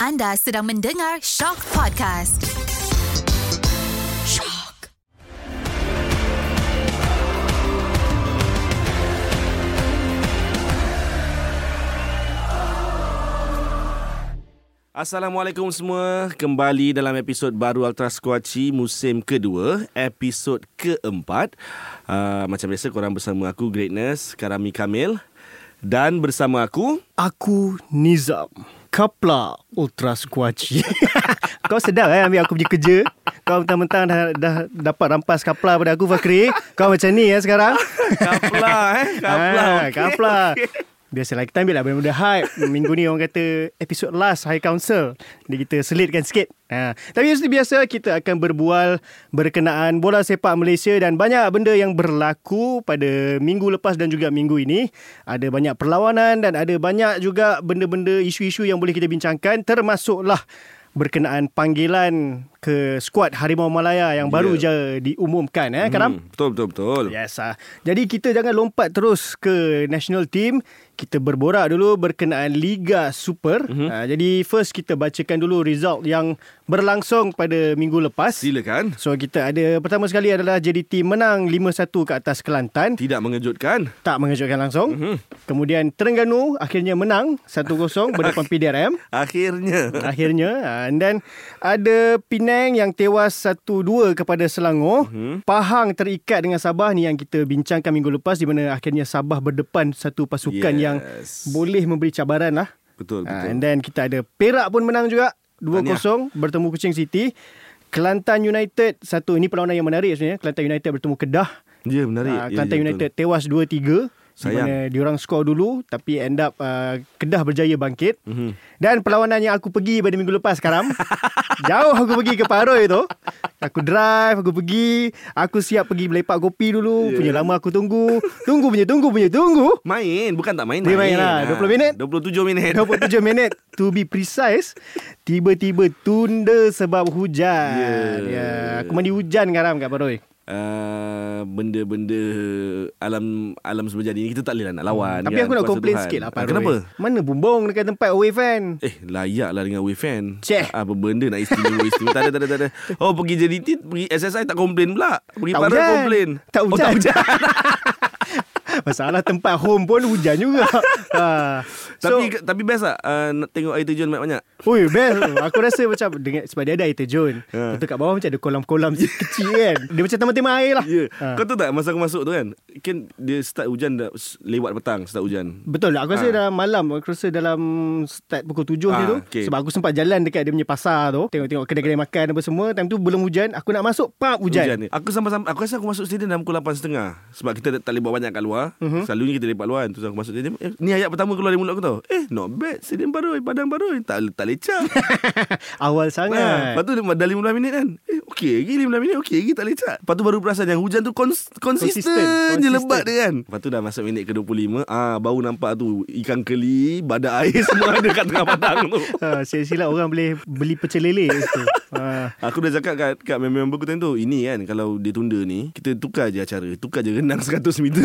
Anda sedang mendengar Shock Podcast. Shock. Assalamualaikum semua Kembali dalam episod baru Ultra Squatchy Musim kedua Episod keempat uh, Macam biasa korang bersama aku Greatness Karami Kamil Dan bersama aku Aku Nizam Kapla Ultra Squatchy Kau sedap eh ambil aku punya kerja. Kau mentang-mentang dah, dah dapat rampas kapla pada aku Fakri. Kau macam ni ya sekarang? Kapla eh? Kapla Ah, okay. Kapla Biasalah kita ambil lah benda-benda hype. Minggu ni orang kata Episode last High Council. Jadi kita selitkan sikit. Ha. Tapi seperti biasa Kita akan berbual Berkenaan bola sepak Malaysia Dan banyak benda yang berlaku Pada minggu lepas dan juga minggu ini. Ada banyak perlawanan Dan ada banyak juga Benda-benda isu-isu yang boleh kita bincangkan Termasuklah Berkenaan panggilan ke skuad Harimau Malaya yang baru Ya. je diumumkan eh Karam? hmm, Betul betul betul Yes ah. Jadi kita jangan lompat terus ke national team. Kita berborak dulu berkenaan Liga Super. Mhm. Mm-hmm. Uh, jadi first kita bacakan dulu result yang berlangsung pada minggu lepas. Silakan So kita ada pertama sekali adalah JDT menang 5-1 ke atas Kelantan. Tidak mengejutkan Tak mengejutkan langsung. Mhm. Kemudian Terengganu akhirnya menang 1-0 berdepan PDRM. Akhirnya Akhirnya ah, And then Ada Penang yang tewas 1-2 kepada Selangor. Mhm. Pahang terikat dengan Sabah Ni yang kita bincangkan minggu lepas Di mana akhirnya Sabah berdepan Satu pasukan Yes. yang Boleh memberi cabaran lah. Betul Ah, betul. And then kita ada Perak pun menang juga. 2-0 bertemu Kuching City. Kelantan United satu. Ini perlawanan yang menarik sebenarnya. Kelantan United bertemu Kedah. Ya menarik. Ah, Ya, Kelantan ya, United tewas 2-3 di Sayang. mana diorang skor dulu tapi end up uh, Kedah berjaya bangkit. Mhm. Dan perlawanan yang aku pergi pada minggu lepas sekarang Jauh aku pergi ke Paroi tu Aku drive Aku pergi Aku siap pergi melepak kopi dulu yeah. Punya lama aku tunggu Tunggu punya tunggu punya tunggu Main Bukan tak main Dia main lah, Ah, 20 minit. 27 minit 27 minit To be precise Tiba-tiba tunda sebab hujan Ya. yeah. Aku mandi hujan sekarang kat Paroi uh, benda-benda alam alam semasa ni kita tak boleh nak lawan. Tapi kan? aku nak komplain Tuhan. sikit lah Ah, Paroi Kenapa? Mana bumbung dekat tempat away fan Eh layak lah dengan away fan Ceh. Apa benda nak istimewa istimewa Tak ada tak ada tak ada Oh pergi JDT Pergi SSI tak komplain pula Pergi Tak Para komplain Tak Oh hujan. tak hujan Masalah tempat home pun hujan juga ha. Tapi tapi best tak uh, Nak tengok air terjun banyak-banyak Ui best Aku rasa macam dengan, Sebab dia ada air terjun Ha. Betul kat bawah macam ada kolam-kolam kecil kan Dia macam taman-taman air lah Ya Ha. Kau tahu tak Masa aku masuk tu kan Kan dia start hujan dah Lewat petang Start hujan Betul Aku rasa Ha. dalam malam Aku rasa dalam Start pukul 7 Ah, ni tu okey. Sebab aku sempat jalan Dekat dia punya pasar tu Tengok-tengok kedai-kedai makan Apa semua Time tu belum hujan Aku nak masuk Pap hujan, ni. Aku sampai, sampai aku rasa aku masuk stadium dalam pukul 8.30 sebab kita tak boleh bawa banyak kat luar. Mhm. Uh-huh. Selalunya kita lepak luar. Terus aku masuk stadium. Eh, ni ayat pertama keluar dari mulut aku tau. Eh, not bad. Stadium baru, Padang baru. Tak tak lecah. Awal sangat lepas tu dah 15 minit kan Eh okey lagi 15 minit Okey lagi tak lecak Lepas tu baru perasan Yang hujan tu kons- konsisten, Konsisten, je konsisten. lebat dia kan Lepas tu dah masuk minit ke 25 ah Baru nampak tu Ikan keli Badak air semua ada kat tengah padang tu ha, Silap-silap orang boleh Beli pecel lele ha. Aku dah cakap kat, kat member aku tadi tu Ini kan Kalau dia tunda ni Kita tukar je acara Tukar je renang 100 meter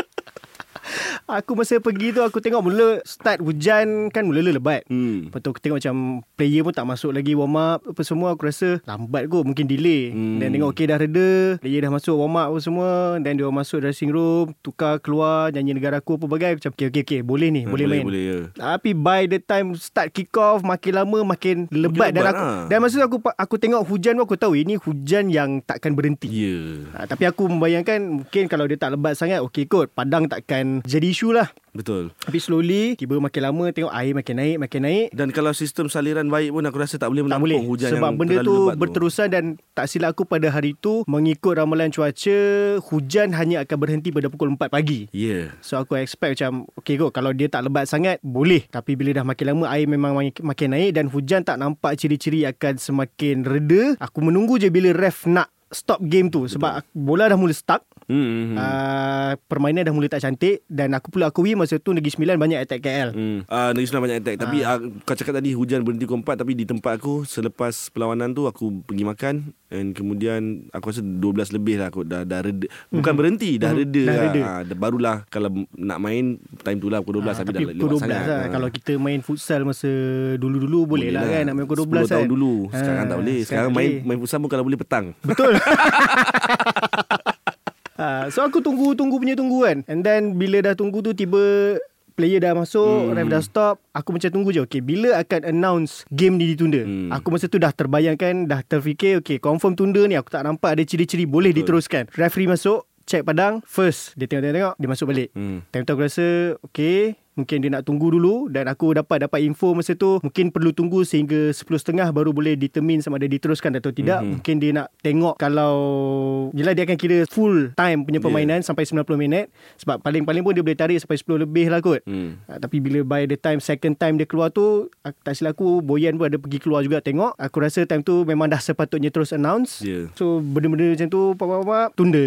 Aku masa pergi tu Aku tengok mula Start hujan Kan mula-mula lebat hmm. Lepas tu aku tengok macam Player pun tak masuk lagi warm up Apa semua Aku rasa lambat kot Mungkin delay Hmm. Dan tengok okay dah reda Player dah masuk warm up apa semua Dan dia masuk dressing room Tukar keluar Nyanyi negara aku apa bagai Macam okay okay okay Boleh ni Ha, Boleh, boleh, main boleh, ya. Tapi by the time Start kick off Makin lama Makin lebat, Dan lebat aku lah. Dan masa tu aku Aku tengok hujan tu Aku tahu ini hujan yang takkan berhenti Ya Ha, tapi aku membayangkan mungkin kalau dia tak lebat sangat okey kot padang takkan jadi isu lah. Betul. Tapi slowly tiba makin lama tengok air makin naik makin naik. Dan kalau sistem saliran baik pun Aku rasa tak boleh tak menampung boleh. hujan sebab yang benda tu berterusan dan tak silap aku pada hari tu mengikut ramalan cuaca hujan hanya akan berhenti pada pukul 4 pagi. Ya. So aku expect macam Okay kot Kalau dia tak lebat sangat Boleh. Tapi bila dah makin lama Air memang makin, makin naik Dan hujan tak nampak Ciri-ciri akan semakin reda. Aku menunggu je Bila ref nak Stop game tu. Sebab bola dah mula stuck Hmm. Uh, permainan dah mula tak cantik dan aku pula akui masa tu Negeri Sembilan banyak attack KL. Hmm. Uh, Negeri Sembilan banyak attack Tapi uh. kau cakap tadi Hujan berhenti pukul 4 Tapi di tempat aku Selepas perlawanan tu Aku pergi makan And kemudian Aku rasa 12 lebih lah aku Dah, dah reda Bukan berhenti Dah Mhm. reda Dah lah reda. Ah, dah Barulah Kalau nak main Time tu lah pukul 12 Ah, Tapi, dah lewat pukul 12 sangat lah. Ah. Kalau kita main futsal masa dulu-dulu boleh, lah kan nak main pukul 12 10 tahun kan. dulu Ah, Sekarang tak boleh Sekarang tak main boleh. main futsal pun Kalau boleh petang Betul. Ah, so aku tunggu-tunggu punya tunggu kan. And then bila dah tunggu tu tiba player dah masuk, hmm. ref dah stop, aku macam tunggu je. Okay, bila akan announce game ni ditunda? Hmm. Aku masa tu dah terbayangkan, dah terfikir, okay, confirm tunda ni aku tak nampak ada ciri-ciri boleh Betul. diteruskan. Referee masuk, check padang, first dia tengok-tengok, dia masuk balik. Hmm. Time tu aku rasa, okay, mungkin dia nak tunggu dulu dan aku dapat dapat info masa tu mungkin perlu tunggu sehingga 10.30 baru boleh determine sama ada diteruskan atau tidak Mhm. mungkin dia nak tengok kalau yelah dia akan kira full time punya Yeah. permainan sampai 90 minit sebab paling-paling pun dia boleh tarik sampai 10 lebih lah kot. Ha, tapi bila by the time second time dia keluar tu aku, tak silap aku Boyan pun ada pergi keluar juga tengok aku rasa time tu memang dah sepatutnya terus announce Ya. so benda-benda macam tu pap-pap tunda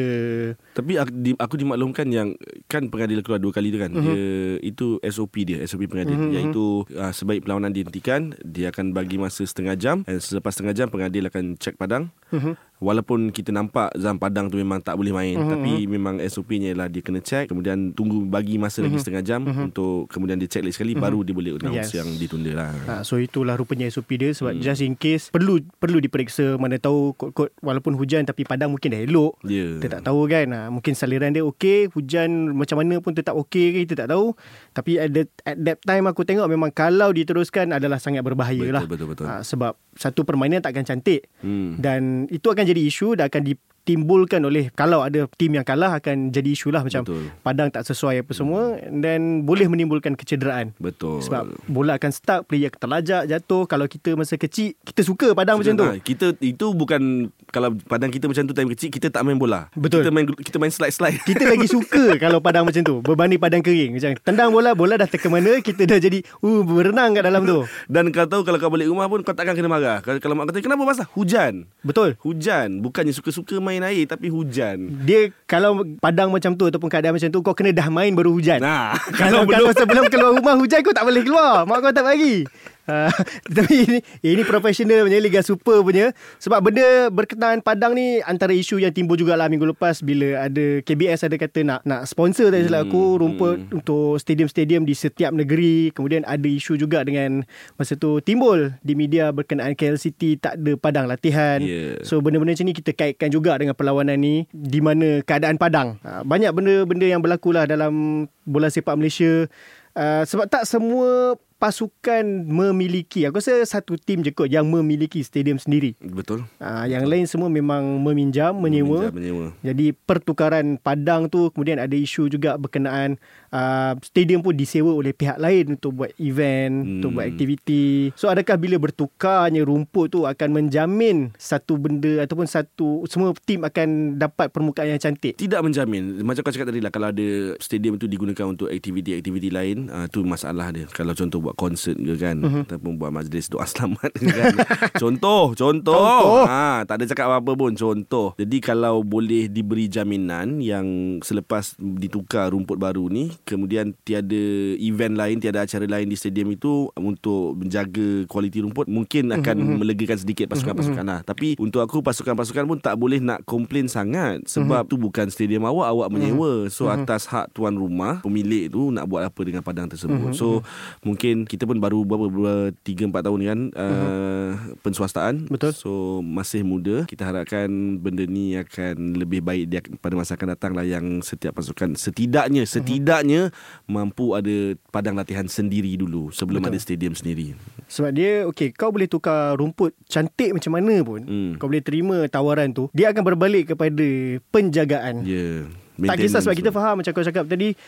Tapi aku, di, aku dimaklumkan yang kan pengadilan keluar dua kali tu kan. Mhm. Mm-hmm. Dia itu SOP dia, SOP pengadilan Mhm, mm-hmm. iaitu uh, sebaik perlawanan dihentikan, dia akan bagi masa setengah jam dan selepas setengah jam pengadil akan cek padang. Mhm. Walaupun kita nampak Zam Padang tu memang tak boleh main Mhm, Tapi memang SOP-nya ialah Dia kena check Kemudian tunggu bagi masa lagi setengah jam Untuk kemudian dia check lagi sekali Baru dia boleh announce Yes. yang ditunda lah Ha, so itulah rupanya SOP dia sebab hmm. just in case perlu perlu diperiksa mana tahu kod-kod walaupun hujan tapi padang mungkin dah elok. Ya Kita tak tahu kan ha, Mungkin saliran dia okey Hujan macam mana pun tetap okey ke Kita tak tahu Tapi at, the, at that time aku tengok Memang kalau diteruskan Adalah sangat berbahaya Betul, lah betul, betul. Ha, Sebab satu permainan takkan cantik hmm. Dan itu akan jadi isu Dan akan ditimbulkan oleh Kalau ada tim yang kalah Akan jadi isu lah Macam Betul. padang tak sesuai apa semua Dan boleh menimbulkan kecederaan Betul sebab bola akan stuck, player akan terlajak, jatuh. Kalau kita masa kecil, kita suka padang macam tu. Ah, Kita itu bukan kalau padang kita macam tu time kecil kita tak main bola. Betul. Kita main kita main slide-slide. Kita lagi suka kalau padang macam tu Berbanding padang kering Macam tendang bola Bola dah tekan mana Kita dah jadi uh, Berenang kat dalam tu Dan kau tahu kalau kau balik rumah pun kau takkan kena marah. Kalau, kalau mak kata kenapa pasal hujan. Betul Hujan bukannya suka-suka main air tapi hujan. Dia Kalau padang macam tu Ataupun keadaan macam tu Kau kena dah main baru hujan. Nah, Kalau, kalau sebelum keluar rumah hujan Kau tak boleh keluar. Mak kau tak bagi Uh, tapi ini, ini profesional punya Liga Super punya. Sebab benda berkenaan Padang ni Antara isu yang timbul jugalah minggu lepas Bila ada KBS ada kata nak nak sponsor tak silap aku Rumput untuk stadium-stadium di setiap negeri. Kemudian ada isu juga dengan Masa tu timbul di media berkenaan KL City Tak ada padang latihan. Yeah. So benda-benda macam ni kita kaitkan juga dengan perlawanan ni Di mana keadaan padang. Uh, Banyak benda-benda yang berlaku lah dalam bola sepak Malaysia uh, Sebab tak semua pasukan memiliki Aku rasa satu tim je kot yang memiliki stadium sendiri Betul. uh, Yang lain semua memang meminjam, menyewa Meminjam, menyewa. jadi pertukaran padang tu kemudian ada isu juga berkenaan uh, stadium pun disewa oleh pihak lain untuk buat event, hmm. untuk buat aktiviti. So adakah bila bertukarnya rumput tu akan menjamin satu benda ataupun satu semua tim akan dapat permukaan yang cantik? Tidak menjamin Macam kau cakap tadi lah Kalau ada stadium tu digunakan Untuk aktiviti-aktiviti lain uh, Tu masalah dia. Kalau contoh buat konsert ke kan Mhm. uh-huh. Ataupun buat majlis doa selamat ke kan. Contoh Contoh, Contoh. Ha, Tak ada cakap apa-apa pun Contoh. Jadi kalau boleh diberi jaminan Yang selepas ditukar rumput baru ni Kemudian tiada event lain Tiada acara lain di stadium itu Untuk menjaga kualiti rumput Mungkin akan uh-huh. melegakan sedikit pasukan-pasukan lah. Tapi untuk aku pasukan-pasukan pun Tak boleh nak komplain sangat Sebab tu bukan stadium awak Awak menyewa. So atas hak tuan rumah Pemilik tu nak buat apa dengan padang tersebut So mungkin kita pun baru berapa, berapa 3-4 tahun kan uh, Penswastaan Betul. So masih muda Kita harapkan benda ni akan lebih baik dia pada masa akan datang lah Yang setiap pasukan setidaknya Setidaknya mampu ada padang latihan sendiri dulu Sebelum Betul. ada stadium sendiri Sebab dia okay kau boleh tukar rumput cantik macam mana pun Hmm. kau boleh terima tawaran tu dia akan berbalik kepada penjagaan. Ya yeah. Tak kisah sebab kita faham macam kau cakap tadi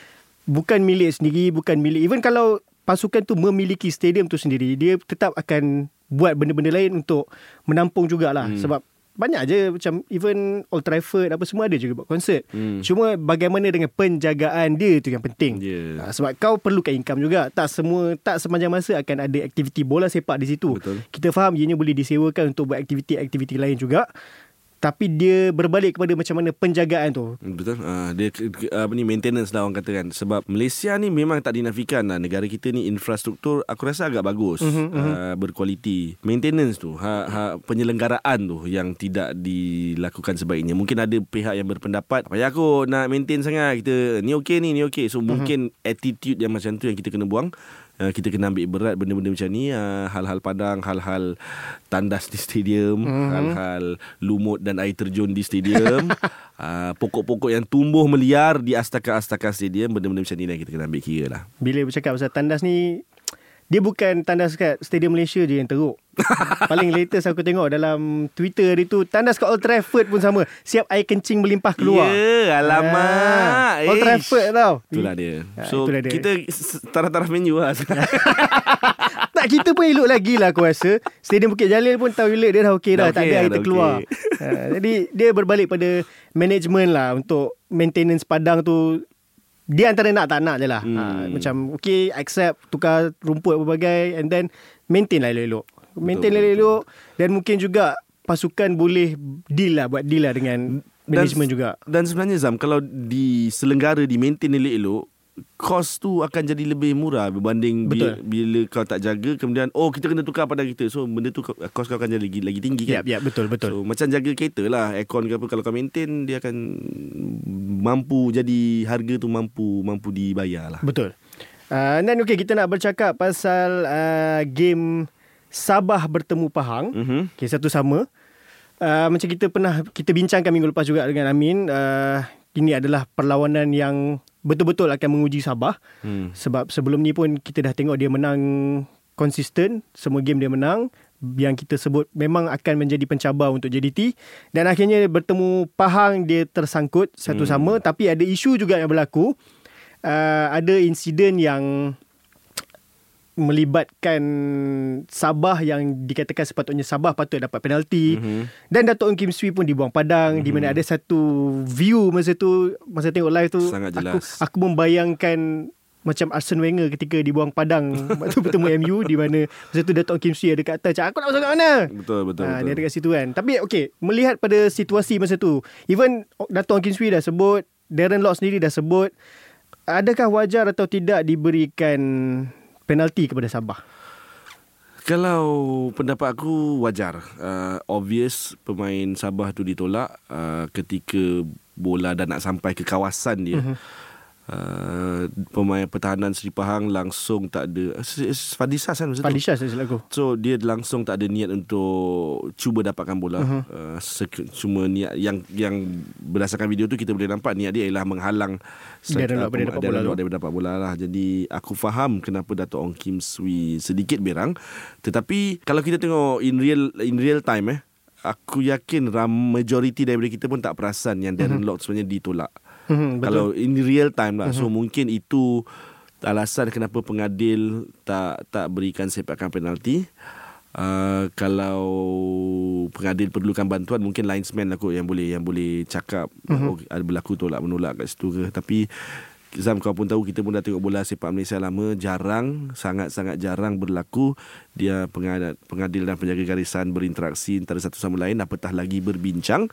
bukan milik sendiri, bukan milik even kalau pasukan tu memiliki stadium tu sendiri, dia tetap akan buat benda-benda lain untuk menampung jugalah hmm. sebab banyak je macam even Old Trafford apa semua ada juga buat konsert. Hmm. Cuma bagaimana dengan penjagaan dia tu yang penting. Ha, sebab kau perlukan income juga. Tak semua tak sepanjang masa akan ada aktiviti bola sepak di situ. Betul. Kita faham ianya boleh disewakan untuk buat aktiviti-aktiviti lain juga. Tapi dia berbalik kepada macam mana penjagaan tu. Betul. Uh, dia apa ni maintenance lah orang kata kan. Sebab Malaysia ni memang tak dinafikan lah. Negara kita ni infrastruktur aku rasa agak bagus. Uh-huh, uh, berkualiti. Maintenance tu, ha, ha, penyelenggaraan tu yang tidak dilakukan sebaiknya. Mungkin ada pihak yang berpendapat, payah aku nak maintain sangat. Kita ni okey ni, ni okey. So uh-huh. mungkin attitude yang macam tu yang kita kena buang. Uh, kita kena ambil berat benda-benda macam ni uh, hal-hal padang hal-hal tandas di stadium mm-hmm. hal-hal lumut dan air terjun di stadium uh, pokok-pokok yang tumbuh meliar di astaka-astaka stadium benda-benda macam ni lah kita kena ambil kira lah Bila bercakap pasal tandas ni dia bukan tandas kat Stadium Malaysia je yang teruk. Paling latest aku tengok dalam Twitter hari tu tandas kat Old Trafford pun sama. Siap air kencing melimpah keluar. Ya alamak Ah, Old. Trafford tau. Itulah dia Ah, So itulah dia. kita taraf-taraf menu lah tak kita pun elok lagi lah aku rasa. Stadium Bukit Jalil pun toilet dia dah okey dah. Dah tak okey ada dah, air dah terkeluar. okey. Ah, jadi dia berbalik pada management lah untuk maintenance padang tu dia antara nak tak nak je lah. Hmm. Ha, macam okay accept tukar rumput berbagai and then maintain lah elok-elok. Maintain Betul, lah elok dan mungkin juga pasukan boleh deal lah buat deal lah dengan management juga. Dan sebenarnya Zam Kalau diselenggara Di maintain elok-elok Kos tu akan jadi lebih murah Berbanding bila, Betul. bila kau tak jaga Kemudian Oh kita kena tukar pada kita So benda tu Kos kau akan jadi lagi, lagi tinggi Ya, kan ya betul betul. So macam jaga kereta lah Aircon ke apa Kalau kau maintain Dia akan Mampu jadi Harga tu mampu Mampu dibayar lah Betul. Uh, dan okay, kita nak bercakap pasal uh, game Sabah bertemu Pahang. Mhm. Okay, satu sama. Uh, macam kita pernah kita bincangkan minggu lepas juga dengan Amin. Uh, ini adalah perlawanan yang betul-betul akan menguji Sabah. Hmm. Sebab sebelum ni pun kita dah tengok dia menang konsisten. Semua game dia menang. Yang kita sebut memang akan menjadi pencabar untuk JDT. Dan akhirnya bertemu Pahang dia tersangkut satu sama. Tapi ada isu juga yang berlaku. Uh, ada insiden yang melibatkan Sabah yang dikatakan sepatutnya Sabah patut dapat penalti mm-hmm. dan Datuk Ong Kim Swee pun dibuang padang mm-hmm. di mana ada satu view masa tu masa tengok live tu Sangat aku jelas. aku membayangkan macam Arsene Wenger ketika dibuang padang waktu bertemu MU di mana masa tu Datuk Ong Kim Swee ada kat atas cakap aku nak masuk kat mana Betul betul, Ha, betul. dia ada kat situ kan. Tapi okay, melihat pada situasi masa tu, even Dato' Ong Kim Swee dah sebut, Darren Lock sendiri dah sebut, adakah wajar atau tidak diberikan penalti kepada Sabah? Kalau pendapat aku wajar. Uh, obvious pemain Sabah tu ditolak uh, ketika bola dah nak sampai ke kawasan dia. Uh-huh. Uh, pemain pertahanan Seri Pahang langsung tak ada S- Fadisas kan masa tu? Fadisha saya silap aku. So dia langsung tak ada niat untuk cuba dapatkan bola. Uh-huh. Uh, sek- cuma niat yang yang berdasarkan video tu kita boleh nampak niat dia ialah menghalang Darren Lock daripada dapat bola daripada dapat bola lah. Jadi aku faham kenapa Dato' Ong Kim Swee sedikit berang. Tetapi kalau kita tengok in real in real time eh aku yakin ram majority daripada kita pun tak perasan yang Darren uh-huh. Lock sebenarnya ditolak. Hmm, betul. Kalau in real time lah. Uh-huh. So mungkin itu alasan kenapa pengadil tak tak berikan sepakan penalti. Uh, kalau pengadil perlukan bantuan mungkin linesman lah kot yang boleh yang boleh cakap uh-huh. oh, ada berlaku tolak menolak kat situ ke tapi Zam kau pun tahu kita pun dah tengok bola sepak Malaysia lama jarang sangat-sangat jarang berlaku dia pengadil, pengadil dan penjaga garisan berinteraksi antara satu sama lain apatah lagi berbincang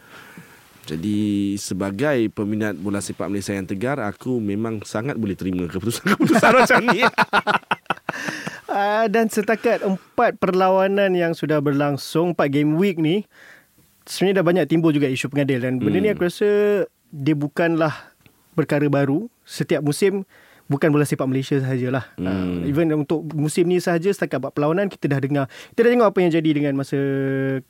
jadi sebagai peminat bola sepak Malaysia yang tegar aku memang sangat boleh terima keputusan-keputusan macam ni Uh, dan setakat empat perlawanan yang sudah berlangsung, empat game week ni, sebenarnya dah banyak timbul juga isu pengadil. Dan benda ni aku rasa dia bukanlah perkara baru. Setiap musim bukan bola sepak Malaysia sahajalah. Hmm. Uh, even untuk musim ni sahaja setakat empat perlawanan kita dah dengar. Kita dah tengok apa yang jadi dengan masa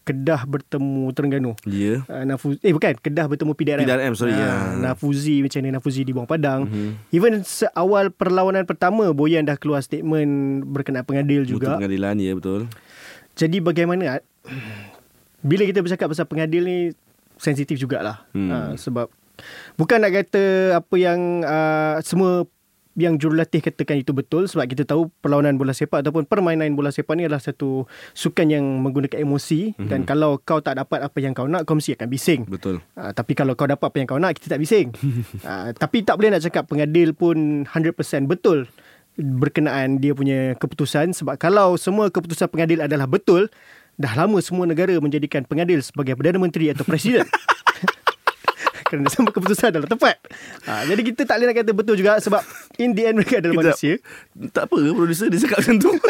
Kedah bertemu Terengganu. ya yeah. Uh, Nafu, eh bukan Kedah bertemu PDRM PDRM, sorry, uh, Nafuzi macam mana Nafuzi dibuang padang mm-hmm. Even seawal perlawanan pertama Boyan dah keluar statement Berkenaan pengadil juga pengadilan ya betul Jadi bagaimana Ad? Bila kita bercakap pasal pengadil ni Sensitif jugalah Hmm. uh, Sebab Bukan nak kata Apa yang uh, Semua yang jurulatih katakan itu betul sebab kita tahu perlawanan bola sepak ataupun permainan bola sepak ni adalah satu sukan yang menggunakan emosi mm-hmm. dan kalau kau tak dapat apa yang kau nak kau mesti akan bising. betul Uh, tapi kalau kau dapat apa yang kau nak kita tak bising. uh, tapi tak boleh nak cakap pengadil pun 100% betul berkenaan dia punya keputusan sebab kalau semua keputusan pengadil adalah betul dah lama semua negara menjadikan pengadil sebagai Perdana Menteri atau Presiden. Kerana semua keputusan adalah tepat. Ha, jadi kita tak boleh nak kata betul juga sebab in the end mereka adalah Kejap. manusia. Tak apa producer dia cakap macam tu.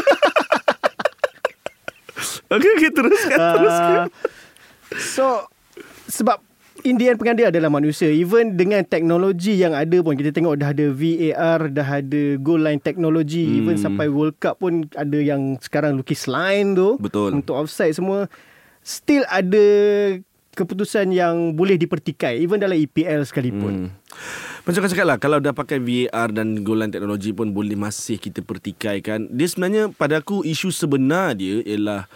Okey, okey teruskan, teruskan. Uh, so sebab in the end pengadil adalah manusia even dengan teknologi yang ada pun kita tengok dah ada VAR dah ada goal line teknologi hmm. even sampai World Cup pun ada yang sekarang lukis line tu Betul. untuk offside semua still ada keputusan yang boleh dipertikai even dalam EPL sekalipun. Hmm. Macam kau cakap lah Kalau dah pakai VAR dan goal line teknologi pun Boleh masih kita pertikaikan Dia sebenarnya pada aku Isu sebenar dia Ialah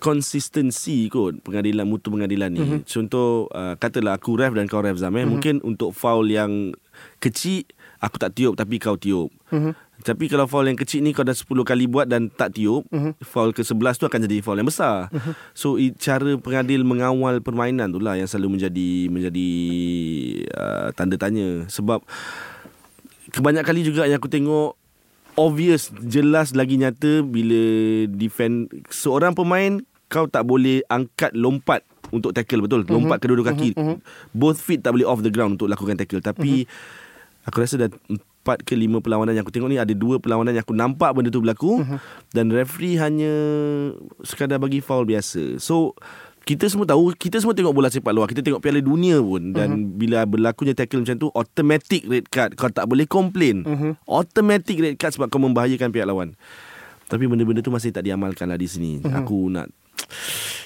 Konsistensi kot Pengadilan Mutu pengadilan ni mm-hmm. Contoh uh, Katalah aku ref dan kau ref Zam eh. mm-hmm. Mungkin untuk foul yang Kecil Aku tak tiup Tapi kau tiup mm-hmm. Tapi kalau foul yang kecil ni Kau dah 10 kali buat Dan tak tiup mm-hmm. Foul ke-11 tu Akan jadi foul yang besar mm-hmm. So i- cara pengadil Mengawal permainan tu lah Yang selalu menjadi Menjadi uh, Tanda tanya Sebab Kebanyak kali juga Yang aku tengok Obvious Jelas lagi nyata Bila Defend Seorang pemain Kau tak boleh Angkat lompat Untuk tackle betul Mhm. Lompat kedua-dua kaki Both feet tak boleh off the ground Untuk lakukan tackle Tapi Aku rasa dah empat ke lima perlawanan yang aku tengok ni ada dua perlawanan yang aku nampak benda tu berlaku uh-huh. dan referee hanya sekadar bagi foul biasa. So kita semua tahu kita semua tengok bola sepak luar kita tengok piala dunia pun dan uh-huh. bila berlakunya tackle macam tu automatic red card kau tak boleh komplain uh-huh. automatic red card sebab kau membahayakan pihak lawan tapi benda-benda tu masih tak diamalkan lah di sini uh-huh. aku nak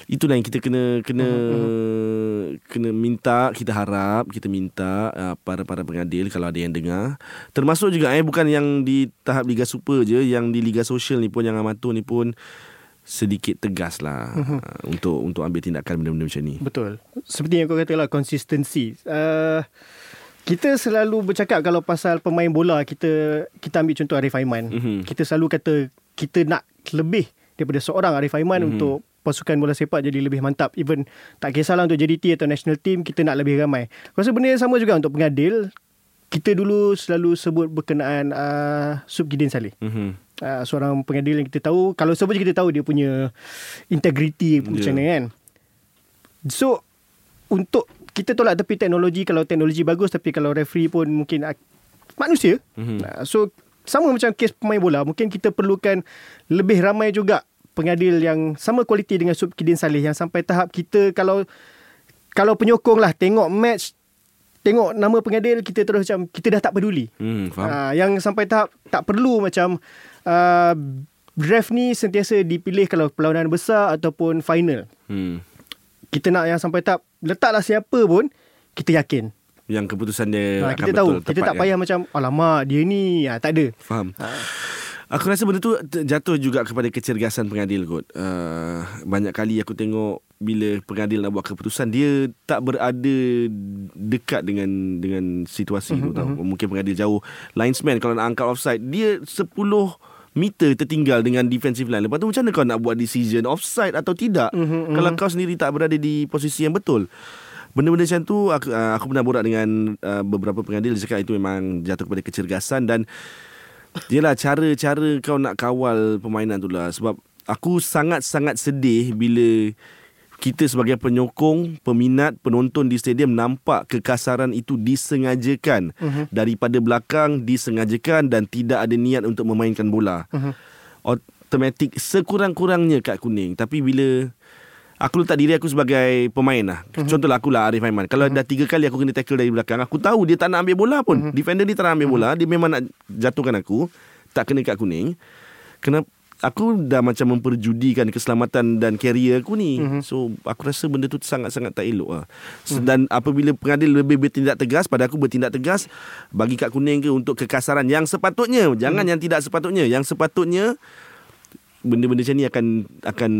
itulah yang kita kena kena uh-huh. kena minta kita harap kita minta uh, para para pengadil kalau ada yang dengar termasuk juga eh bukan yang di tahap liga super je yang di liga sosial ni pun yang amatur ni pun sedikit tegas lah uh-huh. uh, untuk untuk ambil tindakan benda-benda macam ni Betul. Seperti yang kau kata lah konsistensi. Uh, kita selalu bercakap kalau pasal pemain bola kita kita ambil contoh Arif Aiman. Mhm. Kita selalu kata kita nak lebih daripada seorang Arif Aiman Mhm. untuk pasukan bola sepak jadi lebih mantap. Even tak kisahlah untuk JDT atau national team kita nak lebih ramai. Aku rasa benda yang sama juga untuk pengadil. Kita dulu selalu sebut berkenaan uh, Subgidin Saleh. mm-hmm. uh, seorang pengadil yang kita tahu kalau siapa je kita tahu dia punya integriti Ya. macam mana kan so untuk kita tolak tepi teknologi kalau teknologi bagus tapi kalau referee pun mungkin uh, manusia Mhm. uh, so sama macam kes pemain bola mungkin kita perlukan lebih ramai juga pengadil yang sama kualiti dengan Subkidin Saleh yang sampai tahap kita kalau kalau penyokong lah tengok match tengok nama pengadil kita terus macam kita dah tak peduli hmm, faham Uh, yang sampai tahap tak perlu macam uh, draft ni sentiasa dipilih kalau perlawanan besar ataupun final. hmm. Kita nak yang sampai tahap letaklah siapa pun kita yakin. yang keputusan dia Ha, akan kita betul tahu kita tak kan? payah macam alamak dia ni ha, tak ada. Faham. Aku rasa benda tu jatuh juga kepada kecergasan pengadil kot. Uh, banyak kali aku tengok bila pengadil nak buat keputusan dia tak berada dekat dengan dengan situasi Mhm, tu tau. Mungkin pengadil jauh linesman kalau nak angkat offside dia 10 meter tertinggal dengan defensive line. Lepas tu macam mana kau nak buat decision offside atau tidak Mhm, kalau kau sendiri tak berada di posisi yang betul. Benda-benda macam tu aku, uh, aku pernah borak dengan uh, beberapa pengadil dia cakap itu memang jatuh kepada kecergasan dan Yelah cara-cara kau nak kawal permainan tu lah Sebab aku sangat-sangat sedih bila kita sebagai penyokong, peminat, penonton di stadium nampak kekasaran itu disengajakan uh-huh. daripada belakang disengajakan dan tidak ada niat untuk memainkan bola. Uh-huh. Automatik sekurang-kurangnya kad kuning. Tapi bila aku letak diri aku sebagai pemain lah. Uh-huh. Contohlah aku lah Arif Aiman. Kalau uh-huh. dah tiga kali aku kena tackle dari belakang, aku tahu dia tak nak ambil bola pun. Uh-huh. Defender ni tak nak ambil bola, dia memang nak jatuhkan aku. Tak kena kad kuning. Kenapa aku dah macam memperjudikan keselamatan dan karier aku ni. Uh-huh. So aku rasa benda tu sangat-sangat tak elok lah. Uh-huh. Dan apabila pengadil lebih bertindak tegas pada aku bertindak tegas bagi kad kuning ke untuk kekasaran yang sepatutnya. Jangan uh-huh. yang tidak sepatutnya. Yang sepatutnya benda-benda macam ni akan akan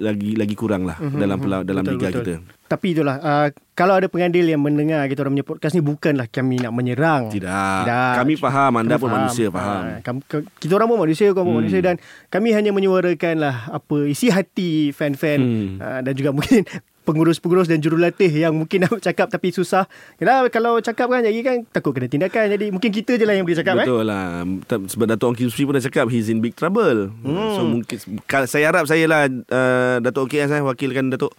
lagi lagi kurang lah uh-huh. dalam pela, dalam Betul, liga betul. kita. Tapi itulah uh, kalau ada pengadil yang mendengar kita orang punya podcast ni bukanlah kami nak menyerang. Tidak. Tidak. Kami faham anda Kami pun manusia faham. Ah, kam- ke- kita orang pun manusia, kau pun Hmm. manusia dan kami hanya menyuarakan lah apa isi hati fan-fan Hmm. ah, dan juga mungkin pengurus-pengurus dan jurulatih yang mungkin nak cakap tapi susah. Yalah kalau cakap kan jadi kan takut kena tindakan. Jadi mungkin kita je lah yang boleh cakap eh. Betul lah Ta- Sebab Dato' Ong Kim Sri pun dah cakap He's in big trouble hmm. So mungkin Saya harap saya lah uh, Dato' OKS saya Wakilkan Dato'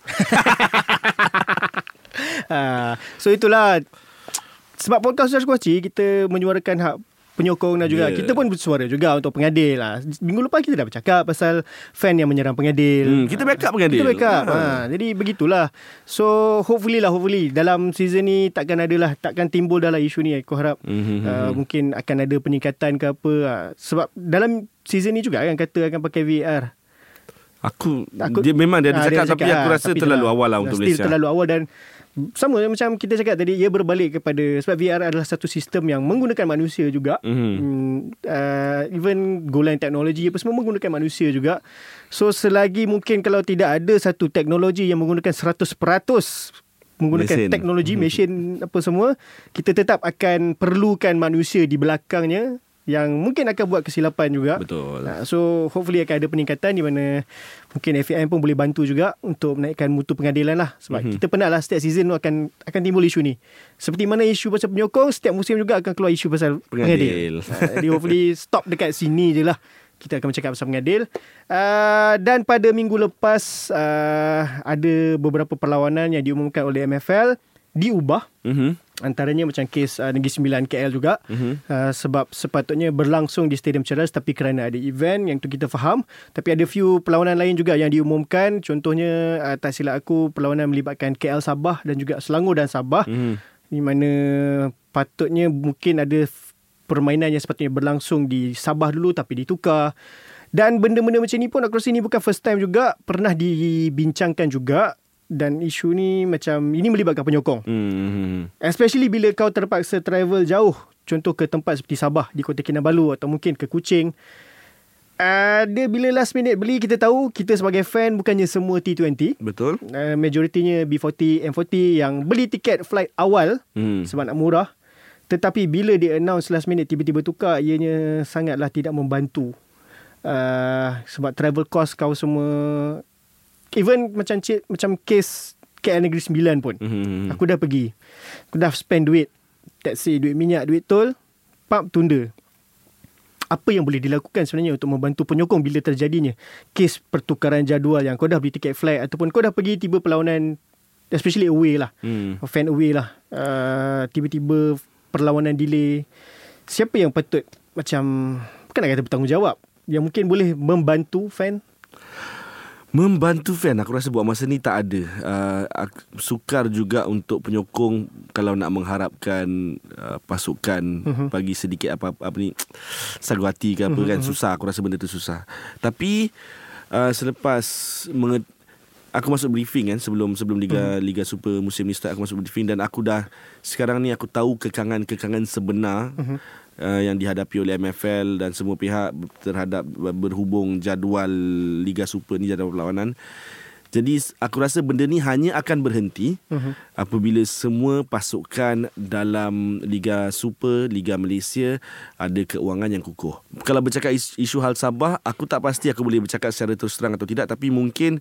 Ha, so itulah sebab podcast Just Kuaci kita menyuarakan hak penyokong dan juga Yeah. kita pun bersuara juga untuk pengadil lah. Minggu lepas kita dah bercakap pasal fan yang menyerang pengadil. Hmm, kita backup pengadil. Kita backup. Ha. Ha. jadi begitulah. So hopefully lah hopefully dalam season ni takkan ada lah takkan timbul dalam isu ni aku harap Mhm, uh, mungkin akan ada peningkatan ke apa uh, sebab dalam season ni juga kan kata akan pakai VR. Aku, Aku- Dia memang dia ada cakap dia Tapi aku rasa tapi terlalu dah- awal lah Untuk still Malaysia terlalu awal dan sama macam kita cakap tadi ia berbalik kepada sebab VR adalah satu sistem yang menggunakan manusia juga. Mhm. Hmm, uh, even golan teknologi apa semua menggunakan manusia juga. So selagi mungkin kalau tidak ada satu teknologi yang menggunakan 100% menggunakan Mesin. teknologi mesin apa semua kita tetap akan perlukan manusia di belakangnya yang mungkin akan buat kesilapan juga. Betul Ha, so hopefully akan ada peningkatan di mana mungkin FAM pun boleh bantu juga untuk menaikkan mutu pengadilan lah. Sebab mm-hmm. kita penat lah setiap season akan akan timbul isu ni. Seperti mana isu pasal penyokong, setiap musim juga akan keluar isu pasal Pengadil. pengadil. Ha, jadi hopefully stop dekat sini je lah. Kita akan bercakap pasal pengadil. Uh, dan pada minggu lepas uh, ada beberapa perlawanan yang diumumkan oleh MFL diubah. Mhm. Antaranya macam kes uh, Negeri Sembilan KL juga Mhm. uh, sebab sepatutnya berlangsung di Stadium Ceras tapi kerana ada event yang tu kita faham tapi ada few perlawanan lain juga yang diumumkan contohnya uh, tak silap aku perlawanan melibatkan KL Sabah dan juga Selangor dan Sabah Mhm. di mana patutnya mungkin ada permainan yang sepatutnya berlangsung di Sabah dulu tapi ditukar dan benda-benda macam ni pun aku rasa ni bukan first time juga pernah dibincangkan juga dan isu ni macam ini melibatkan penyokong Mhm. Especially bila kau terpaksa travel jauh Contoh ke tempat seperti Sabah Di Kota Kinabalu Atau mungkin ke Kuching uh, Dia bila last minute beli Kita tahu Kita sebagai fan Bukannya semua T20 Betul uh, Majoritinya B40 M40 Yang beli tiket flight awal Hmm. Sebab nak murah Tetapi bila dia announce last minute Tiba-tiba tukar Ianya sangatlah tidak membantu uh, Sebab travel cost kau semua Even macam cik, macam case KL Negeri Sembilan pun. Mhm. Aku dah pergi. Aku dah spend duit Taxi, duit minyak, duit tol Pump tunda. Apa yang boleh dilakukan sebenarnya Untuk membantu penyokong Bila terjadinya Kes pertukaran jadual Yang kau dah beli tiket flight Ataupun kau dah pergi Tiba perlawanan Especially away lah. Hmm. Fan away lah. Uh, Tiba-tiba Perlawanan delay. Siapa yang patut Macam Bukan nak kata bertanggungjawab. Yang mungkin boleh Membantu fan Membantu fan Aku rasa buat masa ni tak ada uh, Sukar juga untuk penyokong Kalau nak mengharapkan uh, Pasukan uh-huh. Bagi sedikit apa, apa ni Sagu hati ke apa uh-huh. kan Susah Aku rasa benda tu susah Tapi uh, Selepas menge- Aku masuk briefing kan Sebelum sebelum Liga Liga Super musim ni start Aku masuk briefing Dan aku dah Sekarang ni aku tahu Kekangan-kekangan sebenar uh-huh. Uh, Yang dihadapi oleh MFL Dan semua pihak Terhadap berhubung jadual Liga Super ni Jadual perlawanan jadi aku rasa benda ni hanya akan berhenti uh-huh. apabila semua pasukan dalam Liga Super, Liga Malaysia ada keuangan yang kukuh. Kalau bercakap is- isu hal Sabah, aku tak pasti aku boleh bercakap secara terus terang atau tidak tapi mungkin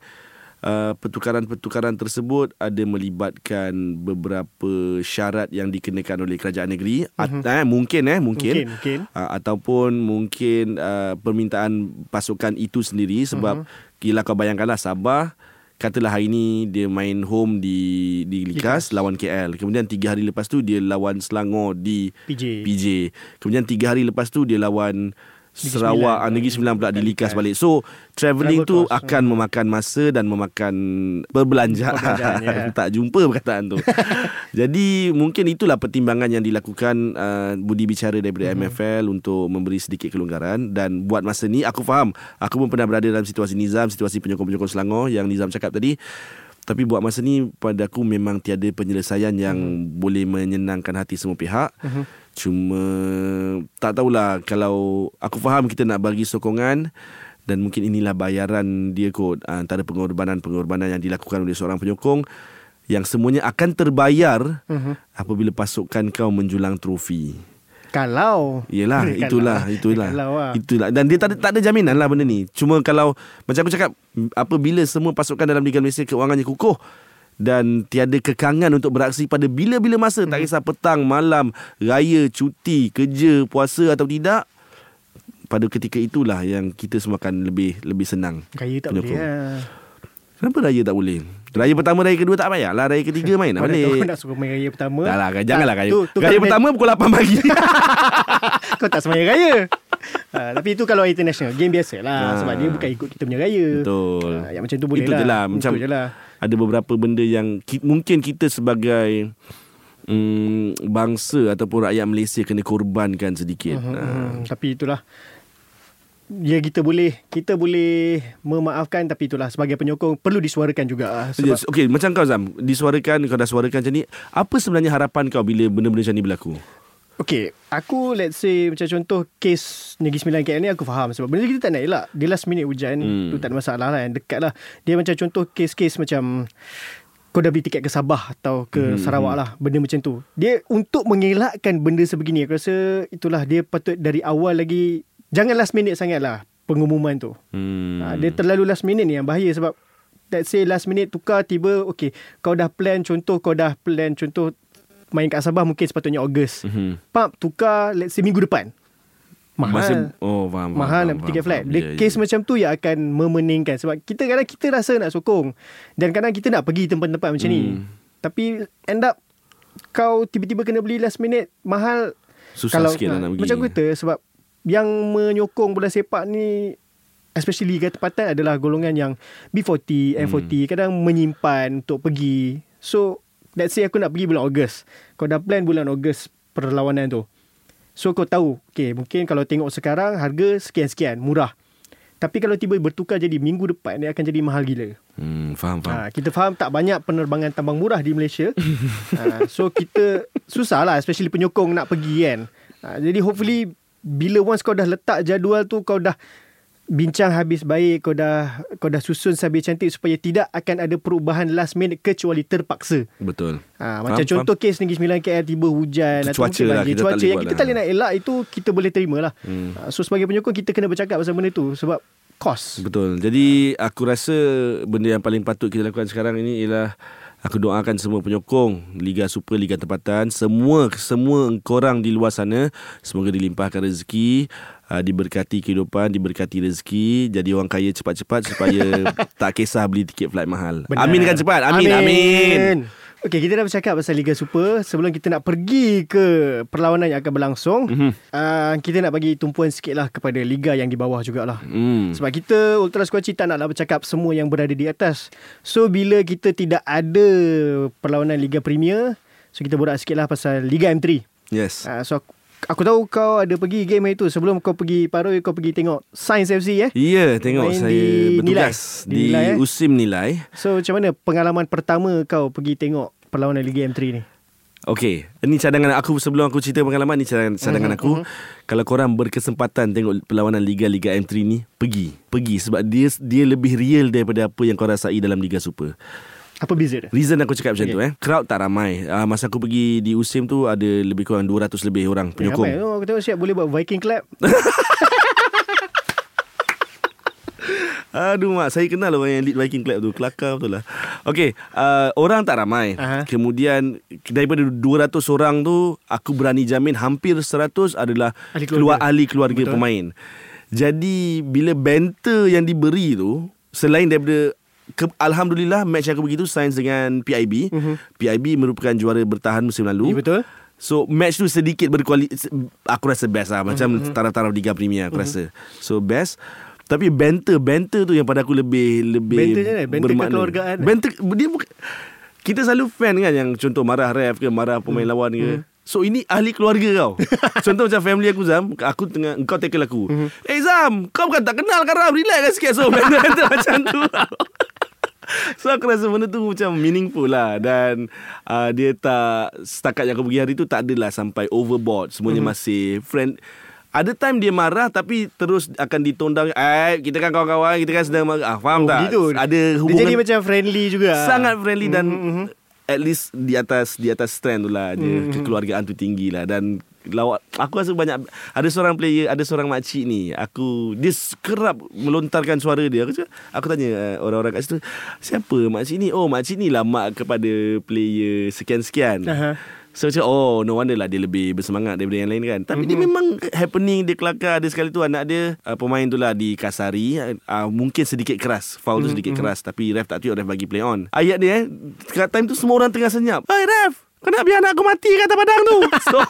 Uh, pertukaran-pertukaran tersebut ada melibatkan beberapa syarat yang dikenakan oleh kerajaan negeri uh-huh. At, eh, mungkin eh mungkin, Mungkin, mungkin. Uh, ataupun mungkin uh, permintaan pasukan itu sendiri sebab uh-huh. gila kau bayangkanlah Sabah katalah hari ni dia main home di di Likas lawan KL kemudian tiga hari lepas tu dia lawan Selangor di PJ. PJ kemudian tiga hari lepas tu dia lawan Sarawak ah, Negeri Sembilan pula di Likas balik So travelling Travel tu cost, akan memakan masa dan memakan perbelanjaan. Perbelanjaan, ya. tak jumpa perkataan tu. Jadi mungkin itulah pertimbangan yang dilakukan uh, budi bicara daripada Mhm. MFL untuk memberi sedikit kelonggaran dan buat masa ni aku faham. Aku pun pernah berada dalam situasi Nizam, situasi penyokong-penyokong Selangor yang Nizam cakap tadi. Tapi buat masa ni pada aku memang tiada penyelesaian yang Mhm. boleh menyenangkan hati semua pihak. Cuma tak tahulah kalau aku faham kita nak bagi sokongan dan mungkin inilah bayaran dia kot ah, antara pengorbanan-pengorbanan yang dilakukan oleh seorang penyokong yang semuanya akan terbayar Mhm. apabila pasukan kau menjulang trofi. Kalau Yelah Kalau. itulah itulah. Kalau lah. Itulah dan dia tak ada, tak ada jaminan lah benda ni. Cuma kalau macam aku cakap apabila semua pasukan dalam Liga Malaysia keuangannya kukuh dan tiada kekangan untuk beraksi pada bila-bila masa tak kisah petang, malam, raya, cuti, kerja, puasa atau tidak pada ketika itulah yang kita semua akan lebih lebih senang. Raya tak boleh penyokong. lah. Kenapa raya tak boleh? Raya pertama, raya kedua tak payahlah. Raya ketiga main Kau tahu balik. nak suruh main raya pertama. Dah lah, janganlah raya. tu, tu raya pertama pukul 8 pagi. Kau tak semayang raya. ha, tapi itu kalau international. Game biasa lah. Ha. Sebab dia bukan ikut kita punya raya. Betul. Ha, yang macam tu boleh Itu lah. je lah. Macam Itu je lah. Ada beberapa benda yang ki, mungkin kita sebagai mm, bangsa ataupun rakyat Malaysia kena korbankan sedikit. Hmm, Uh-huh. hmm, tapi itulah. Ya kita boleh kita boleh memaafkan tapi itulah sebagai penyokong perlu disuarakan juga ah. sebab Yes, okay, macam kau Zam, disuarakan, kau dah suarakan macam ni. Apa sebenarnya harapan kau bila benda-benda macam ni berlaku? Okay, aku let's say macam contoh kes Negeri Sembilan KL ni aku faham sebab benda kita tak nak elak. Dia last minute hujan, Hmm. hmm. tu tak ada masalah lah, yang dekat lah. Dia macam contoh kes-kes macam kau dah beli tiket ke Sabah atau ke hmm. Sarawak lah, benda macam tu. Dia untuk mengelakkan benda sebegini, aku rasa itulah dia patut dari awal lagi, jangan last minute sangat lah pengumuman tu. Hmm. Ha, dia terlalu last minute ni yang bahaya sebab let's say last minute tukar tiba okay kau dah plan contoh kau dah plan contoh main kat Sabah mungkin sepatutnya Ogos. Mhm. Pap tukar let's say minggu depan. Mahal. Masa, oh, faham. Mahal faham, nak tiket flight. faham. Dia Ya, ya. case macam tu yang akan memeningkan sebab kita kadang kita rasa nak sokong dan kadang kita nak pergi tempat-tempat macam ni. Hmm. Tapi end up kau tiba-tiba kena beli last minute mahal Susah sikit lah ha, nak pergi. Macam kata sebab yang menyokong bola sepak ni especially liga tempatan adalah golongan yang B40, Hmm. M40 kadang menyimpan untuk pergi. So let's say aku nak pergi bulan Ogos. Kau dah plan bulan Ogos perlawanan tu. So kau tahu, okay mungkin kalau tengok sekarang harga sekian-sekian, murah. Tapi kalau tiba bertukar jadi minggu depan dia akan jadi mahal gila. Hmm, faham, faham. Ha, kita faham tak banyak penerbangan tambang murah di Malaysia. ha, so kita susah lah especially penyokong nak pergi kan. Ha, jadi hopefully bila once kau dah letak jadual tu kau dah bincang habis baik kau dah kau dah susun habis cantik supaya tidak akan ada perubahan last minute kecuali terpaksa. Betul. Ha, Faham, macam contoh kes Negeri Sembilan KL tiba hujan atau cuaca lah, kita tak cuaca boleh yang kita lah. tak boleh nak elak itu kita boleh terima lah. Hmm. Ha, so sebagai penyokong kita kena bercakap pasal benda tu sebab cost. Betul. Jadi aku rasa benda yang paling patut kita lakukan sekarang ini ialah aku doakan semua penyokong Liga Super Liga Tempatan, semua semua korang di luar sana semoga dilimpahkan rezeki, uh, diberkati kehidupan, diberkati rezeki, jadi orang kaya cepat-cepat supaya tak kisah beli tiket flight mahal. Benar. Aminkan cepat. Amin amin. Okey, kita dah bercakap pasal Liga Super. Sebelum kita nak pergi ke perlawanan yang akan berlangsung, Mhm. uh, kita nak bagi tumpuan sikit lah kepada Liga yang di bawah jugalah. Hmm. Sebab kita Ultra Squatchy tak naklah bercakap semua yang berada di atas. So, bila kita tidak ada perlawanan Liga Premier, so kita borak sikit lah pasal Liga M3. Yes. Uh, so, aku, aku tahu kau ada pergi game hari tu. Sebelum kau pergi Paroi, kau pergi tengok Science FC eh? Ya, tengok Main saya di bertugas Nilai. Di di, Nilai, eh? Usim Nilai. So, macam mana pengalaman pertama kau pergi tengok perlawanan Liga M3 ni? Okey, ini cadangan aku sebelum aku cerita pengalaman ni cadangan, cadangan Mhm, aku. Kalau korang berkesempatan tengok perlawanan Liga-Liga M3 ni, pergi. Pergi sebab dia dia lebih real daripada apa yang kau rasai dalam Liga Super. Apa beza dia? Reason aku cakap macam Okey. tu eh. Crowd tak ramai. Uh, masa aku pergi di Usim tu ada lebih kurang 200 lebih orang penyokong. Eh, apa, oh, aku tengok siap boleh buat Viking Club. Aduh mak Saya kenal orang yang lead Viking Club tu Kelakar betul lah Okay uh, Orang tak ramai Aha. Kemudian Daripada 200 orang tu Aku berani jamin Hampir 100 adalah Ahli keluarga. keluar ahli keluarga Betul. pemain Jadi Bila banter yang diberi tu Selain daripada ke, Alhamdulillah Match aku pergi tu Sains dengan PIB Mhm. PIB merupakan juara bertahan musim lalu. Ya, betul. So match tu sedikit berkualitas Aku rasa best lah. Macam Mhm. taraf-taraf Liga Premier Aku rasa. So best. Tapi banter Banter tu yang pada aku lebih lebih Banter kan? Banter bermakna. kekeluargaan. Banter Dia bukan Kita selalu fan kan Yang contoh marah ref ke Marah pemain lawan ke. So ini ahli keluarga kau. Contoh macam family aku Zam Aku tengah Kau tackle aku. Eh Zam Kau bukan tak kenal kan Ram Relax kan sikit. So banter-banter macam tu So aku rasa benda tu macam meaningful lah Dan uh, dia tak Setakat yang aku pergi hari tu Tak adalah sampai overboard Semuanya mm-hmm. masih friend ada time dia marah tapi terus akan ditondang eh kita kan kawan-kawan kita kan sedang marah. ah faham Oh, tak begitu. ada Dia hubungan jadi macam friendly juga. sangat friendly dan Mhm, mhm. at least di atas di atas strand tu lah dia Mhm. kekeluargaan tu tinggi lah dan lawak aku rasa banyak ada seorang player ada seorang makcik ni aku dia kerap melontarkan suara dia aku cakap, aku tanya uh, orang-orang kat situ siapa makcik ni oh makcik ni lah mak kepada player sekian-sekian Aha. So macam oh no wonder lah dia lebih bersemangat daripada yang lain kan. Tapi mm-hmm. dia memang happening dia kelakar ada sekali tu anak dia uh, pemain tu lah dikasari uh, mungkin sedikit keras. Foul tu sedikit keras tapi ref tak tunjuk ref bagi play on. Ayat dia eh kat time tu semua orang tengah senyap. Hai ref, kau nak biar anak aku mati kata padang tu. So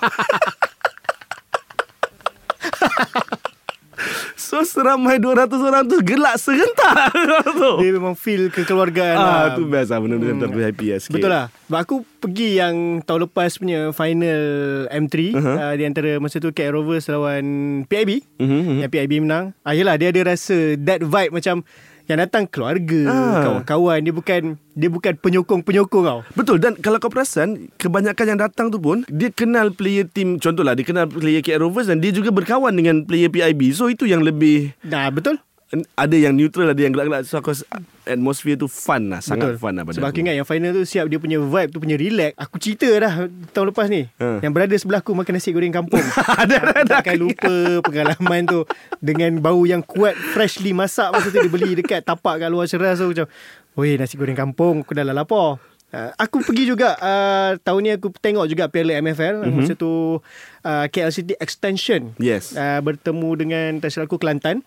So seramai 200 orang tu gelak serentak tu. Dia memang feel kekeluargaan Ah, lah. tu best lah benda-benda hmm. tu happy lah sikit. Betul lah Sebab aku pergi yang tahun lepas punya final M3 Uh-huh. uh-huh. uh, Di antara masa tu Cat Rovers lawan PIB Mhm, Yang PIB menang ah, Yelah dia ada rasa that vibe macam Yang datang keluarga Ah. Kawan-kawan. Dia bukan Dia bukan penyokong-penyokong tau. Betul. Dan kalau kau perasan kebanyakan yang datang tu pun dia kenal player team. Contohlah dia kenal player KL Rovers dan dia juga berkawan dengan player PIB. So itu yang lebih Nah betul ada yang neutral ada yang gelak-gelak. So aku atmosphere tu fun lah sangat Betul. fun lah pada Sebab aku. ingat yang final tu Siap dia punya vibe tu punya relax. Aku cerita dah Tahun lepas ni. Ha. Yang berada sebelah aku Makan nasi goreng kampung. Ada Takkan lupa Pengalaman tu. Dengan bau yang kuat Freshly masak Masa tu dia beli Dekat tapak kat luar ceras tu Macam Weh nasi goreng kampung Aku dah lah lapar. Uh, aku pergi juga uh, tahun ni aku tengok juga Piala MFL mm-hmm. masa tu uh, KL City Extension. Yes. uh, bertemu dengan tak silap aku Kelantan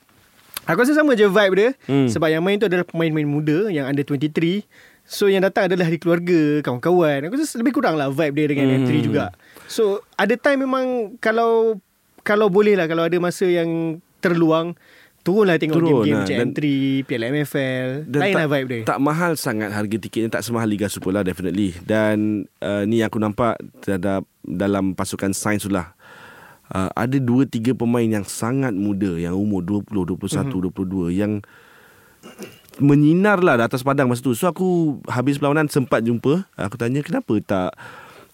Aku rasa sama je vibe dia Hmm. Sebab yang main tu adalah pemain-pemain muda Yang under 23 So yang datang adalah dari keluarga Kawan-kawan Aku rasa lebih kurang lah vibe dia dengan Hmm. M3 juga So ada time memang Kalau Kalau boleh lah Kalau ada masa yang terluang Turunlah tengok Turun game-game lah. macam Dan- M3 Piala MFL Dan Lain tak, lah vibe dia Tak mahal sangat harga tiketnya tak semahal Liga Super lah definitely. Dan uh, ni yang aku nampak terhadap dalam pasukan sains tu lah. Uh, ada dua tiga pemain yang sangat muda yang umur 20, 21, mm-hmm. 22 yang menyinar lah di atas padang masa tu. So aku habis perlawanan sempat jumpa. Aku tanya kenapa tak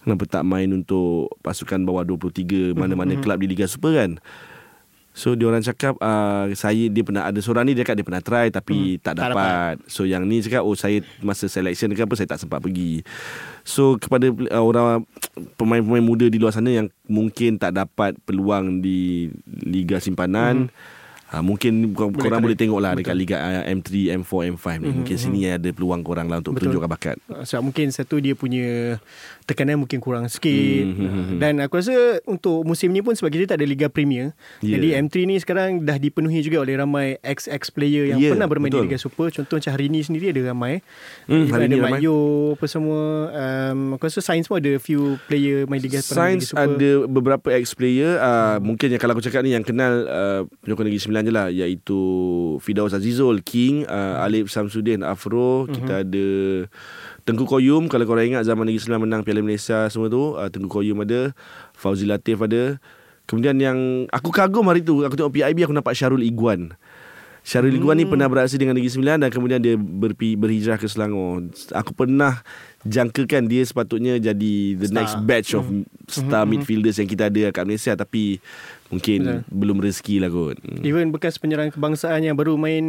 kenapa tak main untuk pasukan bawah 23 mana-mana kelab di Liga Super kan. So dia orang cakap uh, saya dia pernah ada seorang ni dia cakap dia pernah try tapi hmm, tak tak dapat. So yang ni cakap oh saya masa selection ke apa saya tak sempat pergi. So kepada uh, orang pemain-pemain muda di luar sana yang mungkin tak dapat peluang di liga simpanan hmm. Uh, mungkin kor- Boleh korang boleh tengok lah dekat Liga uh, M3, M4, M5 ni. Mungkin sini ada peluang korang lah untuk Betul. tunjukkan bakat. Sebab mungkin satu dia punya tekanan mungkin kurang sikit. Hmm, hmm, hmm, hmm. Dan aku rasa untuk musim ni pun sebab kita tak ada Liga Premier. Ya. Jadi M3 ni sekarang dah dipenuhi juga oleh ramai XX player yang Ya, pernah bermain betul. di Liga Super. Contoh macam hari ni sendiri ada ramai. Even hari ada ni Mat ramai. Yo apa semua. Um, aku rasa Sains pun ada few player main Liga Liga Super. ada beberapa ex-player uh, Mungkin yang kalau aku cakap ni Yang kenal uh, Penyokong Negeri Sembilan je lah Iaitu Fidaus Azizul King uh, Alif Samsudin Afro Kita ada Tengku Koyum Kalau korang ingat Zaman Negeri Sembilan menang Piala Malaysia Semua tu uh, Tengku Koyum ada Fauzi Latif ada Kemudian yang Aku kagum hari tu Aku tengok PIB Aku nampak Syarul Iguan Syarul Iguan ni pernah beraksi dengan Negeri Sembilan dan kemudian dia berpi, berhijrah ke Selangor. Aku pernah jangkakan dia sepatutnya jadi the Star. next batch of star midfielders yang kita ada kat Malaysia tapi mungkin belum rezeki lah kot. Hmm. Even bekas penyerang kebangsaan yang baru main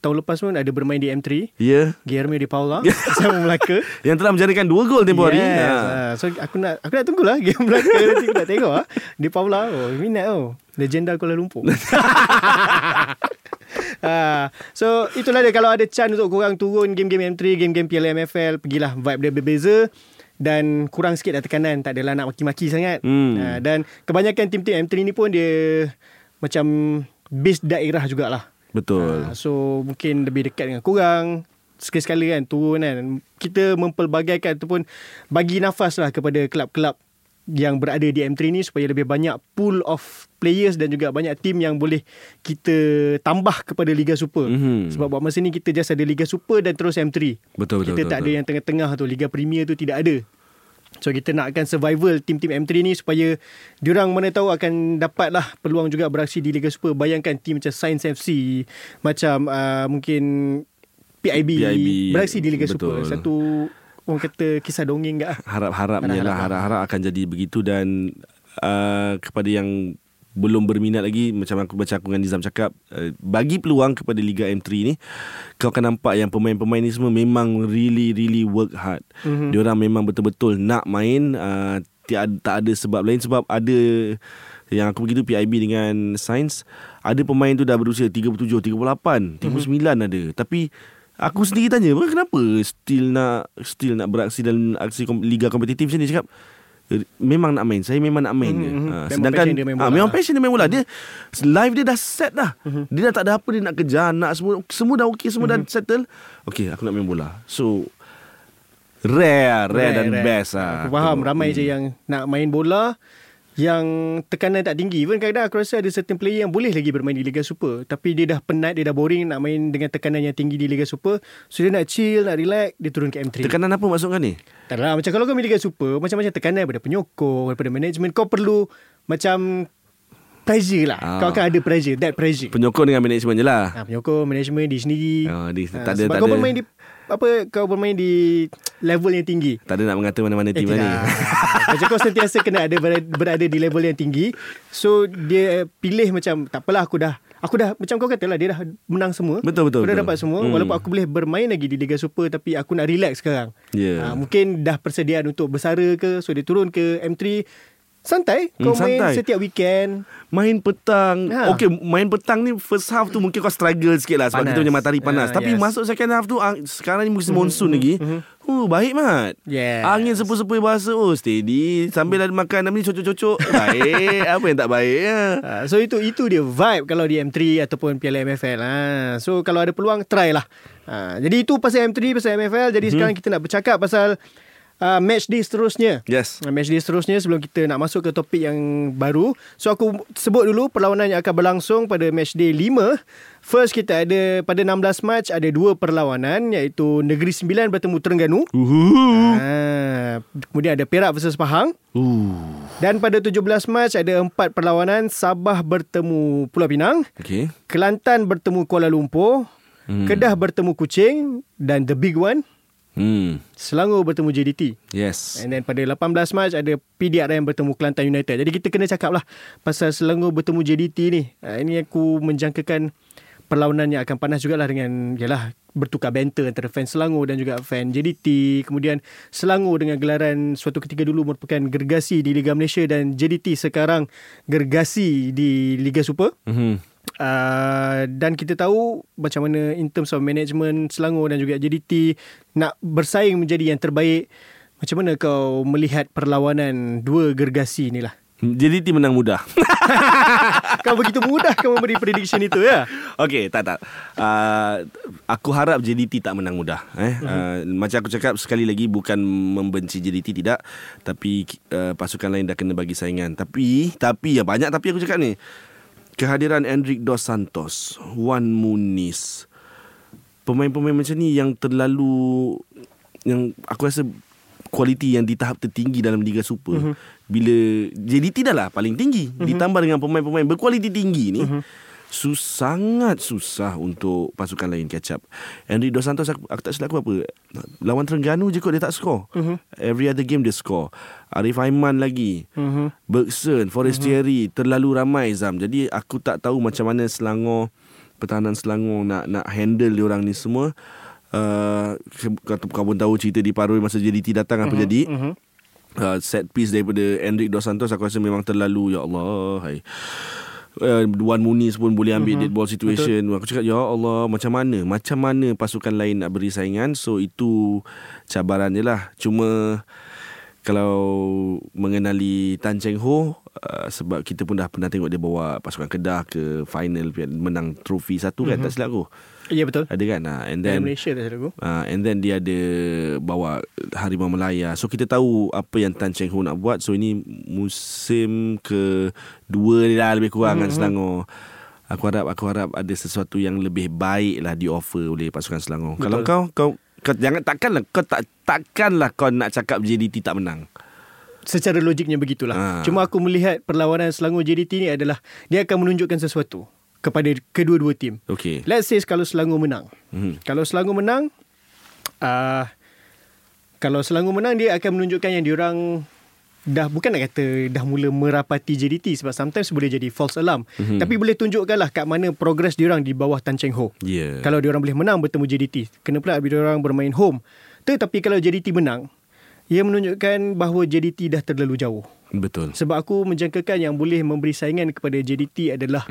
tahun lepas pun ada bermain di M3. Ya. Guillermo de Paula sama Melaka. Yang telah menjadikan dua gol tempoh hari. Yes. Ha. Ha. So aku nak aku nak tunggulah game Melaka nanti aku nak tengok ah. Di Paula oh minat oh. Legenda Kuala Lumpur. ha. So itulah dia kalau ada chance untuk korang turun game-game M3, game-game Piala MFL, pergilah vibe dia berbeza dan kurang sikit dah tekanan tak adalah nak maki-maki sangat Hmm. ha, dan kebanyakan tim-tim M3 ni pun dia macam base daerah jugalah Betul. Ha, so mungkin lebih dekat dengan korang sekali-sekala kan turun kan kita mempelbagaikan ataupun bagi nafas lah kepada kelab-kelab yang berada di M3 ni supaya lebih banyak pool of players dan juga banyak tim yang boleh kita tambah kepada Liga Super. Mhm. Sebab buat masa ni kita just ada Liga Super dan terus M3. Betul, betul, Kita betul, tak ada betul. yang tengah-tengah tu Liga Premier tu tidak ada. So kita nakkan survival tim-tim M3 ni supaya diorang mana tahu akan dapatlah peluang juga beraksi di Liga Super. Bayangkan tim macam Science FC, macam uh, mungkin PIB, PIB, beraksi di Liga betul. Super. Satu orang kata kisah dongeng. Harap-harapnya Harap-harap lah lah. Harap-harap akan jadi begitu Dan uh, Kepada yang Belum berminat lagi Macam aku baca aku dengan Nizam cakap uh, Bagi peluang kepada Liga M3 ni Kau akan nampak yang pemain-pemain ni semua Memang really really work hard Mhm. Diorang memang betul-betul nak main uh, tiada, tak ada sebab lain sebab ada yang aku begitu PIB dengan Sains ada pemain tu dah berusia 37, 38, 39 mm-hmm. ada. Tapi aku sendiri tanya, "Bang, kenapa still nak still nak beraksi dalam aksi kom- liga kompetitif macam ni?" Cakap "Eh, Memang nak main. Saya memang nak main je. Mhm. ha, Memang Sedangkan passion dia main ah, bola. Memang passion dia main bola. Dia Live dia dah set dah. Dia dah tak ada apa Dia nak kejar Nak semua Semua dah okey Semua dah settle. Okay aku nak main bola. So Rare Rare, dan best lah Aku faham. Ramai Hmm. je yang nak main bola yang tekanan tak tinggi. Even kadang-kadang aku rasa ada certain player yang boleh lagi bermain di Liga Super. Tapi dia dah penat, dia dah boring nak main dengan tekanan yang tinggi di Liga Super. So dia nak chill, nak relax, dia turun ke M3. Tekanan apa maksudkan ni? Tak lah, macam kalau kau main Liga Super, macam-macam tekanan daripada penyokong, daripada management. Kau perlu macam pressure lah. Ah. Kau akan ada pressure, that pressure. Penyokong dengan management je lah Ha, penyokong, management, diri sendiri. Oh, di- Ha, tak ada- sebab tak kau ada. bermain di apa kau bermain di level yang tinggi. Tak ada nak mengata mana-mana Eh, tim lah ni. Macam kau sentiasa kena ada berada, di level yang tinggi. So dia pilih macam tak apalah aku dah aku dah macam kau kata lah dia dah menang semua. Betul, betul, Aku dah betul. dapat semua Hmm. walaupun aku boleh bermain lagi di Liga Super tapi aku nak relax sekarang. Ya. Ha, mungkin dah persediaan untuk bersara ke so dia turun ke M3 santai kau Hmm, main santai. setiap weekend. Main petang Ha. Okay main petang ni First half tu Mungkin kau struggle sikit lah Sebab Panas. kita punya matahari panas Ah, Tapi yes. masuk second half tu ah, Sekarang ni musim monsun lagi Oh baik mat Yes. Angin sepoi-sepoi bahasa Oh steady Sambil ada makan Ni cocok-cocok Baik Apa yang tak baik ya? Ha, so itu itu dia vibe kalau di M3 ataupun Piala MFL. Ha, so kalau ada peluang try lah. Ha, jadi itu pasal M3 pasal MFL. Jadi hmm. sekarang kita nak bercakap pasal uh, match day seterusnya. Yes Uh, Match day seterusnya sebelum kita nak masuk ke topik yang baru. So aku sebut dulu perlawanan yang akan berlangsung pada match day 5. First kita ada pada 16 Mac ada dua perlawanan iaitu Negeri Sembilan bertemu Terengganu. Uhuh. Ha, kemudian ada Perak versus Pahang. Uh. Dan pada 17 Mac ada empat perlawanan Sabah bertemu Pulau Pinang, Okay Kelantan bertemu Kuala Lumpur, hmm. Kedah bertemu Kuching dan the big one hmm. Selangor bertemu JDT. Yes And then pada 18 Mac ada PDRM bertemu Kelantan United. Jadi kita kena cakap lah pasal Selangor bertemu JDT ni. Ha, ini aku menjangkakan perlawanan yang akan panas jugalah dengan yalah bertukar banter antara fan Selangor dan juga fan JDT. Kemudian Selangor dengan gelaran suatu ketika dulu merupakan gergasi di Liga Malaysia dan JDT sekarang gergasi di Liga Super. mm-hmm. Uh, dan kita tahu macam mana in terms of management Selangor dan juga JDT nak bersaing menjadi yang terbaik. Macam mana kau melihat perlawanan dua gergasi ni lah? JDT menang mudah Kau begitu mudah kau memberi prediction itu ya? Okay, tak tak. Uh, aku harap JDT tak menang mudah. Eh, uh, macam aku cakap sekali lagi bukan membenci JDT tidak, tapi uh, pasukan lain dah kena bagi saingan. Tapi tapi ya banyak tapi aku cakap ni. Kehadiran Enric Dos Santos, Wan Muniz, pemain-pemain macam ni yang terlalu yang aku rasa kualiti yang di tahap tertinggi dalam Liga Super. Uh-huh. Bila JDT dah lah paling tinggi uh-huh. ditambah dengan pemain-pemain berkualiti tinggi ni. Uh-huh. Sus, sangat susah untuk pasukan lain catch up. Henry Dos Santos aku, aku tak silap aku apa. Lawan Terengganu je kot dia tak score. Uh-huh. Every other game dia score. Arif Aiman lagi. Uh-huh. Bergson, Forestieri uh-huh. terlalu ramai Zam. Jadi aku tak tahu macam mana Selangor pertahanan Selangor nak nak handle dia orang ni semua. Uh, kau, kau pun tahu cerita di Paroi masa JDT datang apa uh-huh. jadi. Uh-huh. Uh, set piece daripada Enric Dos Santos aku rasa memang terlalu ya Allah. Hai. Uh, Wan Muniz pun boleh ambil uh-huh. dead ball situation. Betul. Aku cakap ya Allah macam mana? Macam mana pasukan lain nak beri saingan? So itu cabaran je lah. Cuma kalau mengenali Tan Cheng Ho uh, sebab kita pun dah pernah tengok dia bawa pasukan Kedah ke final menang trofi satu kan uh-huh. tak silap aku. Ya betul. Ada kan? Uh, and then Malaysia dah aku. Uh, and then dia ada bawa Harimau Melaya. So kita tahu apa yang Tan Cheng Ho nak buat. So ini musim ke dua ni lah lebih kurang mm-hmm. kan Selangor. Aku harap aku harap ada sesuatu yang lebih baik lah di offer oleh pasukan Selangor. Betul. Kalau kau kau kau jangan takkanlah kau tak takkanlah kau nak cakap JDT tak menang. Secara logiknya begitulah. Ha. Cuma aku melihat perlawanan Selangor JDT ni adalah dia akan menunjukkan sesuatu kepada kedua-dua tim. Okey. Let's say kalau Selangor menang. Hmm. Kalau Selangor menang uh, kalau Selangor menang dia akan menunjukkan yang diorang dah bukan nak kata dah mula merapati JDT sebab sometimes boleh jadi false alarm. Mm-hmm. Tapi boleh tunjukkanlah kat mana progress diorang di bawah Tan Cheng Ho. Yeah. Kalau diorang boleh menang bertemu JDT. Kena pula diorang bermain home. Tetapi kalau JDT menang ia menunjukkan bahawa JDT dah terlalu jauh. Betul. Sebab aku menjangkakan yang boleh memberi saingan kepada JDT adalah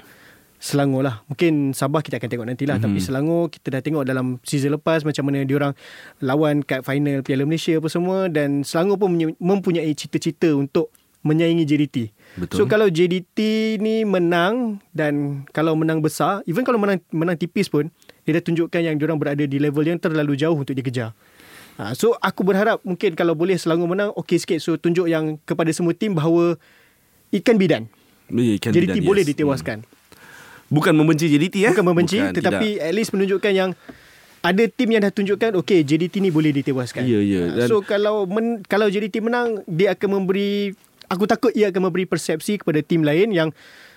Selangor lah. Mungkin Sabah kita akan tengok nantilah. Mm-hmm. Tapi Selangor kita dah tengok dalam season lepas macam mana diorang lawan kat final Piala Malaysia apa semua. Dan Selangor pun mempunyai cita-cita untuk menyaingi JDT. Betul. So kalau JDT ni menang dan kalau menang besar, even kalau menang menang tipis pun, dia dah tunjukkan yang diorang berada di level yang terlalu jauh untuk dikejar. Ha, so aku berharap mungkin kalau boleh Selangor menang, okey sikit. So tunjuk yang kepada semua tim bahawa it can be done. Yeah, JDT done, boleh yes. ditewaskan. Hmm. Bukan membenci JDT ya? Bukan membenci Bukan, tetapi tidak. at least menunjukkan yang ada tim yang dah tunjukkan okey JDT ni boleh ditewaskan. Ya, ya. Ha, Dan- So kalau men, kalau JDT menang dia akan memberi aku takut ia akan memberi persepsi kepada tim lain yang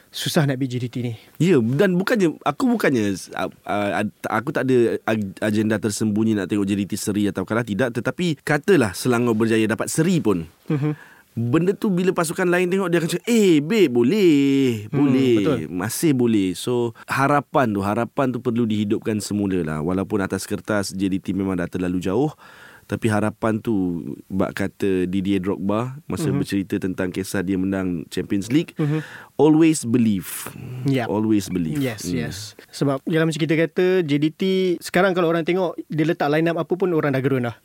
susah nak beat JDT ni. Ya dan bukannya aku bukannya uh, uh, aku tak ada ag- agenda tersembunyi nak tengok JDT seri atau kalah tidak tetapi katalah Selangor berjaya dapat seri pun. Mhm. Benda tu bila pasukan lain tengok dia akan cakap eh babe boleh boleh betul. masih boleh. So harapan tu harapan tu perlu dihidupkan semula lah walaupun atas kertas JDT memang dah terlalu jauh tapi harapan tu bak kata Didier Drogba masa mm-hmm. bercerita tentang kisah dia menang Champions League mm-hmm. always believe Yep. always believe Yes, Hmm. yes. Sebab yalah macam kita kata JDT sekarang kalau orang tengok dia letak line up apa pun orang dah gerun dah.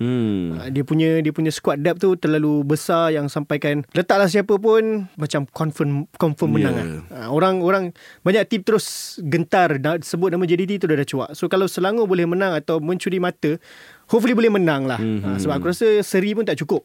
Ah, Dia punya dia punya squad depth tu terlalu besar yang sampaikan letaklah siapa pun macam confirm confirm menang Yeah. yeah. lah. Orang orang banyak tim terus gentar sebut nama JDT tu dah dah cuak. So kalau Selangor boleh menang atau mencuri mata, hopefully boleh menang lah. Mhm. Mm-hmm. sebab aku rasa seri pun tak cukup.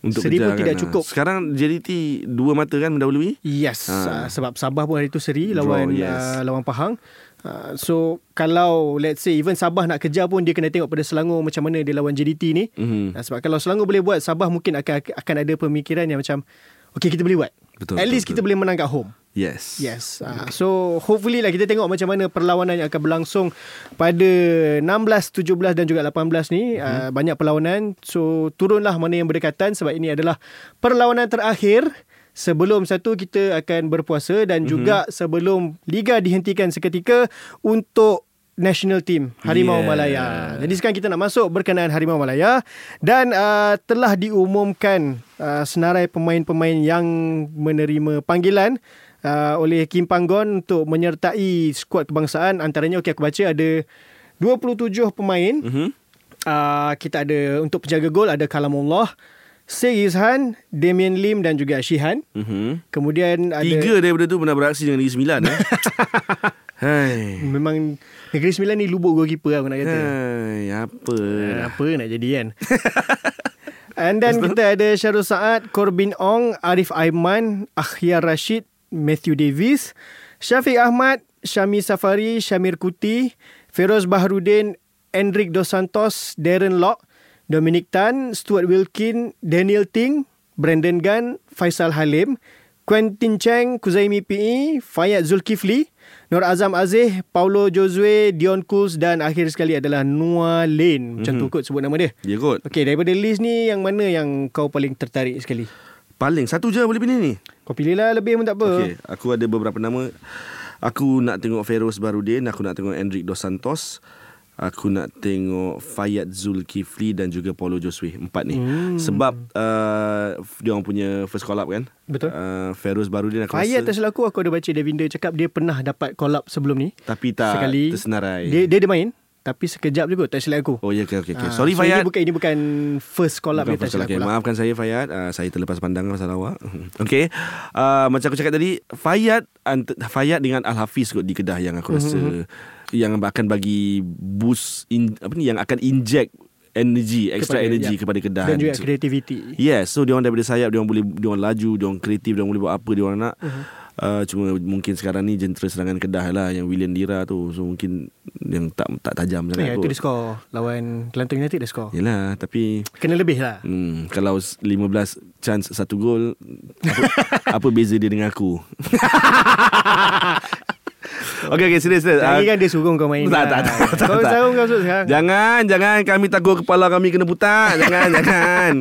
untuk seri pun tidak kan. cukup. sekarang JDT dua mata kan mendahului Yes, Ha. ha. sebab Sabah pun hari tu seri Draw, lawan yes. uh, lawan Pahang. Uh, so kalau let's say even Sabah nak kejar pun dia kena tengok pada Selangor macam mana dia lawan JDT ni. Mhm. Uh, sebab kalau Selangor boleh buat Sabah mungkin akan akan ada pemikiran yang macam okay kita boleh buat. Betul, At betul, least betul. kita boleh menang kat home. Yes Yes. Uh, so hopefully lah kita tengok macam mana perlawanan yang akan berlangsung pada 16, 17 dan juga 18 ni. Uh, banyak perlawanan. So turunlah mana yang berdekatan sebab ini adalah perlawanan terakhir sebelum satu kita akan berpuasa dan Mhm. juga sebelum liga dihentikan seketika untuk national team Harimau Yeah. Malaya. Jadi sekarang kita nak masuk berkenaan Harimau Malaya dan uh, telah diumumkan uh, senarai pemain-pemain yang menerima panggilan uh, oleh Kim Panggon untuk menyertai skuad kebangsaan antaranya okey aku baca ada 27 pemain. Mhm. Uh, kita ada untuk penjaga gol ada Kalamullah, Sey Izhan, Damien Lim dan juga Shihan. Mhm. Kemudian ada Tiga daripada tu pernah beraksi dengan Negeri Sembilan eh. Hai. memang Negeri Sembilan ni lubuk goalkeeper aku nak kata. Hai, apa? Eh, apa nak jadi kan And then kita ada Syarul Saad Corbin Ong Arif Aiman Akhyar Rashid Matthew Davis Syafiq Ahmad Syami Safari Syamir Kuti Feroz Baharudin Enric Dos Santos Darren Lock Dominic Tan Stuart Wilkin Daniel Ting Brandon Gunn Faisal Halim Quentin Cheng Kuzaimi PE Fayad Zulkifli Nur Azam Aziz Paulo Josue Dion Kuz dan akhir sekali adalah Noah Lane macam tu kot sebut nama dia Ya kot. Okey, daripada list ni yang mana yang kau paling tertarik sekali? Paling satu je boleh pilih ni. Kau pilihlah lebih pun tak apa. Okey, aku ada beberapa nama. Aku nak tengok Feroz Barudin, aku nak tengok Enric Dos Santos. Aku nak tengok Fayad Zulkifli dan juga Paulo Josue. Empat ni. Hmm. Sebab uh, dia orang punya first call up kan. Betul. Uh, Feroz Barudin aku Fayad rasa. aku, aku ada baca Devinder cakap dia pernah dapat call up sebelum ni. Tapi tak sekali. tersenarai. Dia, dia ada main, tapi sekejap juga, tak silap aku. Oh ya, okay, okay, okay. Ah, Sorry so Fayad. Ini bukan, ini bukan first call up Bukan dia, tak silap aku lah. Maafkan saya Fayad uh, Saya terlepas pandang pasal awak Okay uh, Macam aku cakap tadi Fayad ant- Fayad dengan Al-Hafiz kot Di Kedah Yang aku rasa Yang akan bagi Boost in, Apa ni Yang akan inject Energy Extra Kepada- energy ya. Kepada Kedah Dan juga So- creativity. Yes So dia orang daripada sayap Dia orang boleh Dia orang laju Dia orang kreatif Dia orang boleh buat apa Dia orang nak Mhm. Uh, cuma mungkin sekarang ni jentera serangan Kedah lah yang William Dira tu so mungkin yang tak tak tajam sangat Ya, itu dia skor. Lawan Kelantan United dia skor. Yalah tapi Kena lebih lah. Hmm, kalau 15 chance satu gol apa, apa beza dia dengan aku? Okay okay serius serius Lagi Ah, kan dia suruh kau main Tak, lah. tak, tak, tak, Kau tahu kau sekarang. Jangan Jangan Kami takut kepala kami kena putar Jangan Jangan.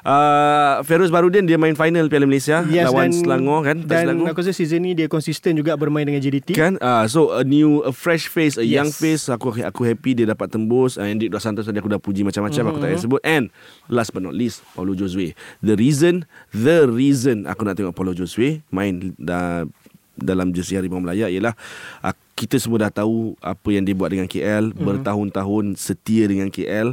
Uh, Feroz Barudin Dia main final Piala Malaysia. Lawan Selangor kan? Dan Selangor. aku rasa season ni Dia konsisten juga bermain dengan JDT Kan? Uh, So a new A fresh face A Yes. young face. Aku aku happy Dia dapat tembus. Uh, Hendrik Dos Santos Tadi aku dah puji macam-macam Aku tak Mm-hmm. payah sebut. And Last but not least Paulo Josue. The reason The reason Aku nak tengok Paulo Josue Main dah dalam jersey Harimau Melaya ialah uh, kita semua dah tahu apa yang dia buat dengan KL Mhm. bertahun-tahun setia dengan KL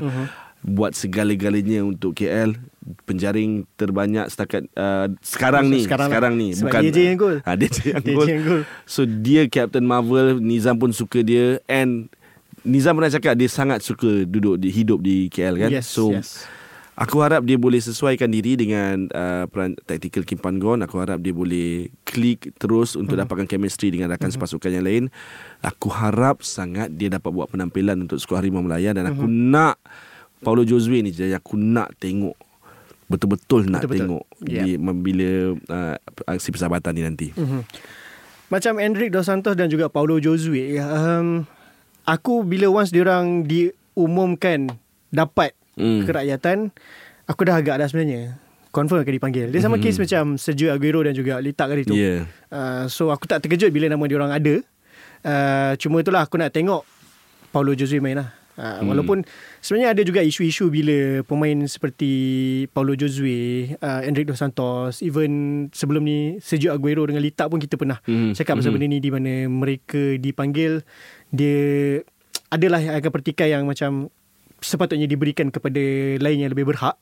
buat segala-galanya untuk KL penjaring terbanyak setakat uh, sekarang ni Sekarang sekarang, lah. ni Sebab dia je yang gol. ha, dia je yang gol je yang gol. So dia Captain Marvel Nizam pun suka dia And Nizam pernah cakap Dia sangat suka Duduk di Hidup di KL kan Yes, So yes. Aku harap dia boleh sesuaikan diri dengan uh, peran tactical Kim Pan Gon. Aku harap dia boleh klik terus untuk Mhm. dapatkan chemistry dengan rakan sepasukan yang lain. Aku harap sangat dia dapat buat penampilan untuk skuad Harimau Melaya dan aku Mhm. nak Paulo Josue ni jadi aku nak tengok betul-betul nak Betul-betul. tengok Yeah. di, bila uh, aksi persahabatan ni nanti. Mhm. Macam Hendrik Dos Santos dan juga Paulo Josue um, Aku bila once diorang diumumkan dapat Hmm. kerakyatan Aku dah agak dah sebenarnya Confirm akan dipanggil Dia sama kes macam Sergio Aguero dan juga Litak kali tu. Yeah. uh, So aku tak terkejut bila nama diorang ada uh, Cuma itulah aku nak tengok Paulo Josue main lah Uh, Hmm. Walaupun sebenarnya ada juga isu-isu bila pemain seperti Paulo Josue, uh, Enric Dos Santos, even sebelum ni Sergio Aguero dengan Litak pun kita pernah Hmm. cakap pasal Hmm. benda ni di mana mereka dipanggil dia adalah agak pertikai yang macam sepatutnya diberikan kepada lain yang lebih berhak.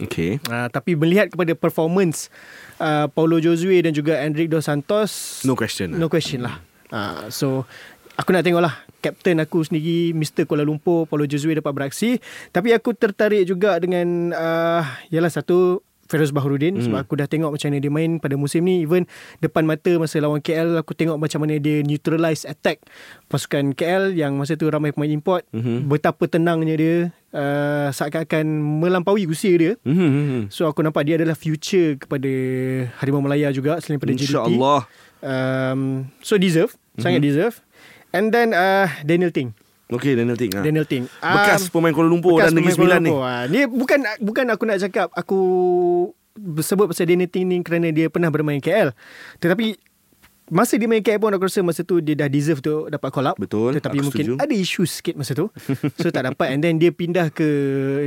Okay. Uh, tapi melihat kepada performance uh, Paulo Josue dan juga Enric Dos Santos No question. No question lah. Uh, so aku nak tengok lah Kapten aku sendiri Mr. Kuala Lumpur Paulo Josue dapat beraksi Tapi aku tertarik juga dengan uh, Yalah satu Feroz Bahurudin hmm. Sebab aku dah tengok macam mana dia main pada musim ni Even depan mata masa lawan KL Aku tengok macam mana dia neutralize attack Pasukan KL yang masa tu ramai pemain import Mhm. Betapa tenangnya dia uh, Seakan-akan melampaui usia dia Hmm. So aku nampak dia adalah future kepada Harimau Melaya juga Selain pada JDT InsyaAllah. um, So deserve mm-hmm. Sangat deserve And then uh, Daniel Ting Okay, Daniel Ting. Ha. Daniel Ting Bekas Um, pemain Kuala Lumpur bekas dan Negeri Sembilan ni. Ah, Ni bukan bukan aku nak cakap Aku Sebut pasal Daniel Ting ni Kerana dia pernah bermain KL Tetapi Masa dia main KL pun Aku rasa masa tu Dia dah deserve tu Dapat call up Betul, Tetapi aku mungkin setuju. Ada isu sikit masa tu So tak dapat And then dia pindah ke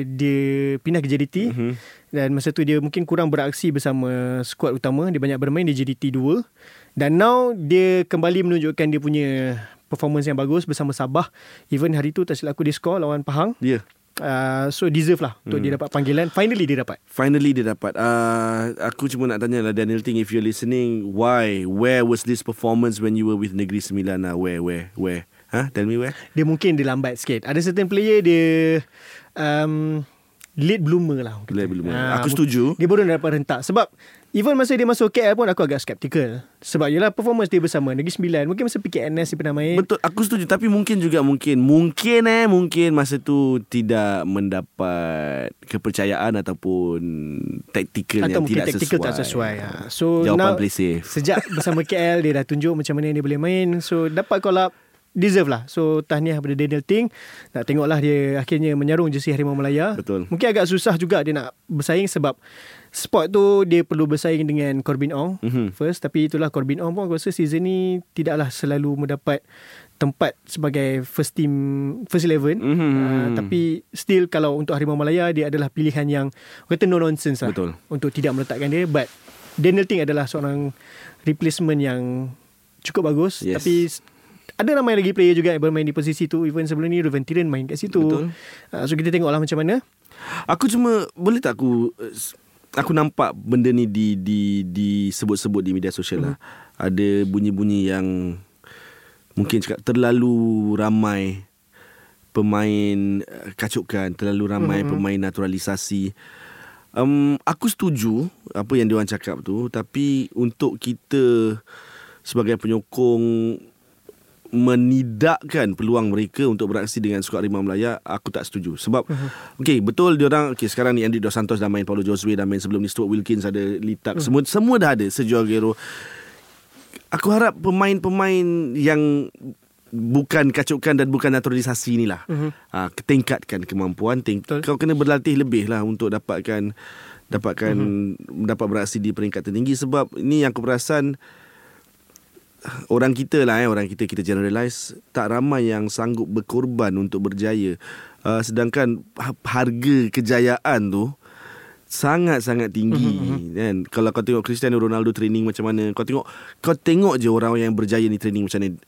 Dia Pindah ke JDT Mhm. Dan masa tu dia mungkin kurang beraksi Bersama skuad utama Dia banyak bermain di JDT 2 Dan now Dia kembali menunjukkan Dia punya Performance yang bagus Bersama Sabah Even hari tu Tak silap aku dia score Lawan Pahang Ya. Yeah. uh, So deserve lah Untuk Hmm. dia dapat panggilan Finally dia dapat Finally dia dapat uh, Aku cuma nak tanya lah Daniel Ting If you're listening Why Where was this performance When you were with Negeri Sembilan lah Where Where Where Huh? Tell me where Dia mungkin dia lambat sikit Ada certain player dia um, Late bloomer lah Late bloomer. Ah, Aku setuju. Dia baru dapat rentak Sebab Even masa dia masuk KL pun Aku agak skeptical. Sebab yelah performance dia bersama. Negeri Sembilan Mungkin masa PKNS dia pernah main. Betul Aku setuju. Tapi mungkin juga mungkin Mungkin eh Mungkin masa tu Tidak mendapat Kepercayaan Ataupun Tactical Atau yang mungkin tidak sesuai tak sesuai. ha. So Jawapan now play safe Sejak bersama KL Dia dah tunjuk macam mana dia boleh main. So dapat call up Deserve lah. So tahniah kepada Daniel Ting. Nak tengoklah dia Akhirnya menyarung jersey Harimau Melaya. Betul. Mungkin agak susah juga Dia nak bersaing Sebab Spot tu Dia perlu bersaing dengan Corbin Ong Mhm. First Tapi itulah Corbin Ong pun Aku rasa season ni Tidaklah selalu mendapat Tempat sebagai First team First eleven Mhm. uh, Tapi Still kalau untuk Harimau Melaya Dia adalah pilihan yang Kata no nonsense lah Betul. Untuk tidak meletakkan dia But Daniel Ting adalah seorang Replacement yang Cukup bagus Yes. Tapi ada ramai lagi player juga yang bermain di posisi tu Even sebelum ni Ruben Tiran main kat situ Betul. uh, So kita tengoklah macam mana Aku cuma Boleh tak aku s- Aku nampak benda ni di di disebut-sebut di media sosial lah. Ada bunyi-bunyi yang mungkin cakap terlalu ramai pemain uh, kacukan, terlalu ramai Mhm. pemain naturalisasi. Um, aku setuju apa yang diorang cakap tu tapi untuk kita sebagai penyokong menidakkan peluang mereka untuk beraksi dengan skuad Harimau Melaya aku tak setuju sebab okey betul dia orang okey sekarang ni Andy Dos Santos dah main Paulo Josue dah main sebelum ni Stuart Wilkins ada Litak semua semua dah ada Sergio Aguero aku harap pemain-pemain yang bukan kacukan dan bukan naturalisasi ni lah. Uh-huh. Uh, tingkatkan kemampuan. Ting- Betul. kau kena berlatih lebih lah untuk dapatkan dapatkan uh-huh. dapat beraksi di peringkat tertinggi sebab ini yang aku perasan orang kita lah eh orang kita kita generalize tak ramai yang sanggup berkorban untuk berjaya. Uh, sedangkan ha- harga kejayaan tu sangat-sangat tinggi kan? Kalau kau tengok Cristiano Ronaldo training macam mana kau tengok kau tengok je orang yang berjaya ni training macam mana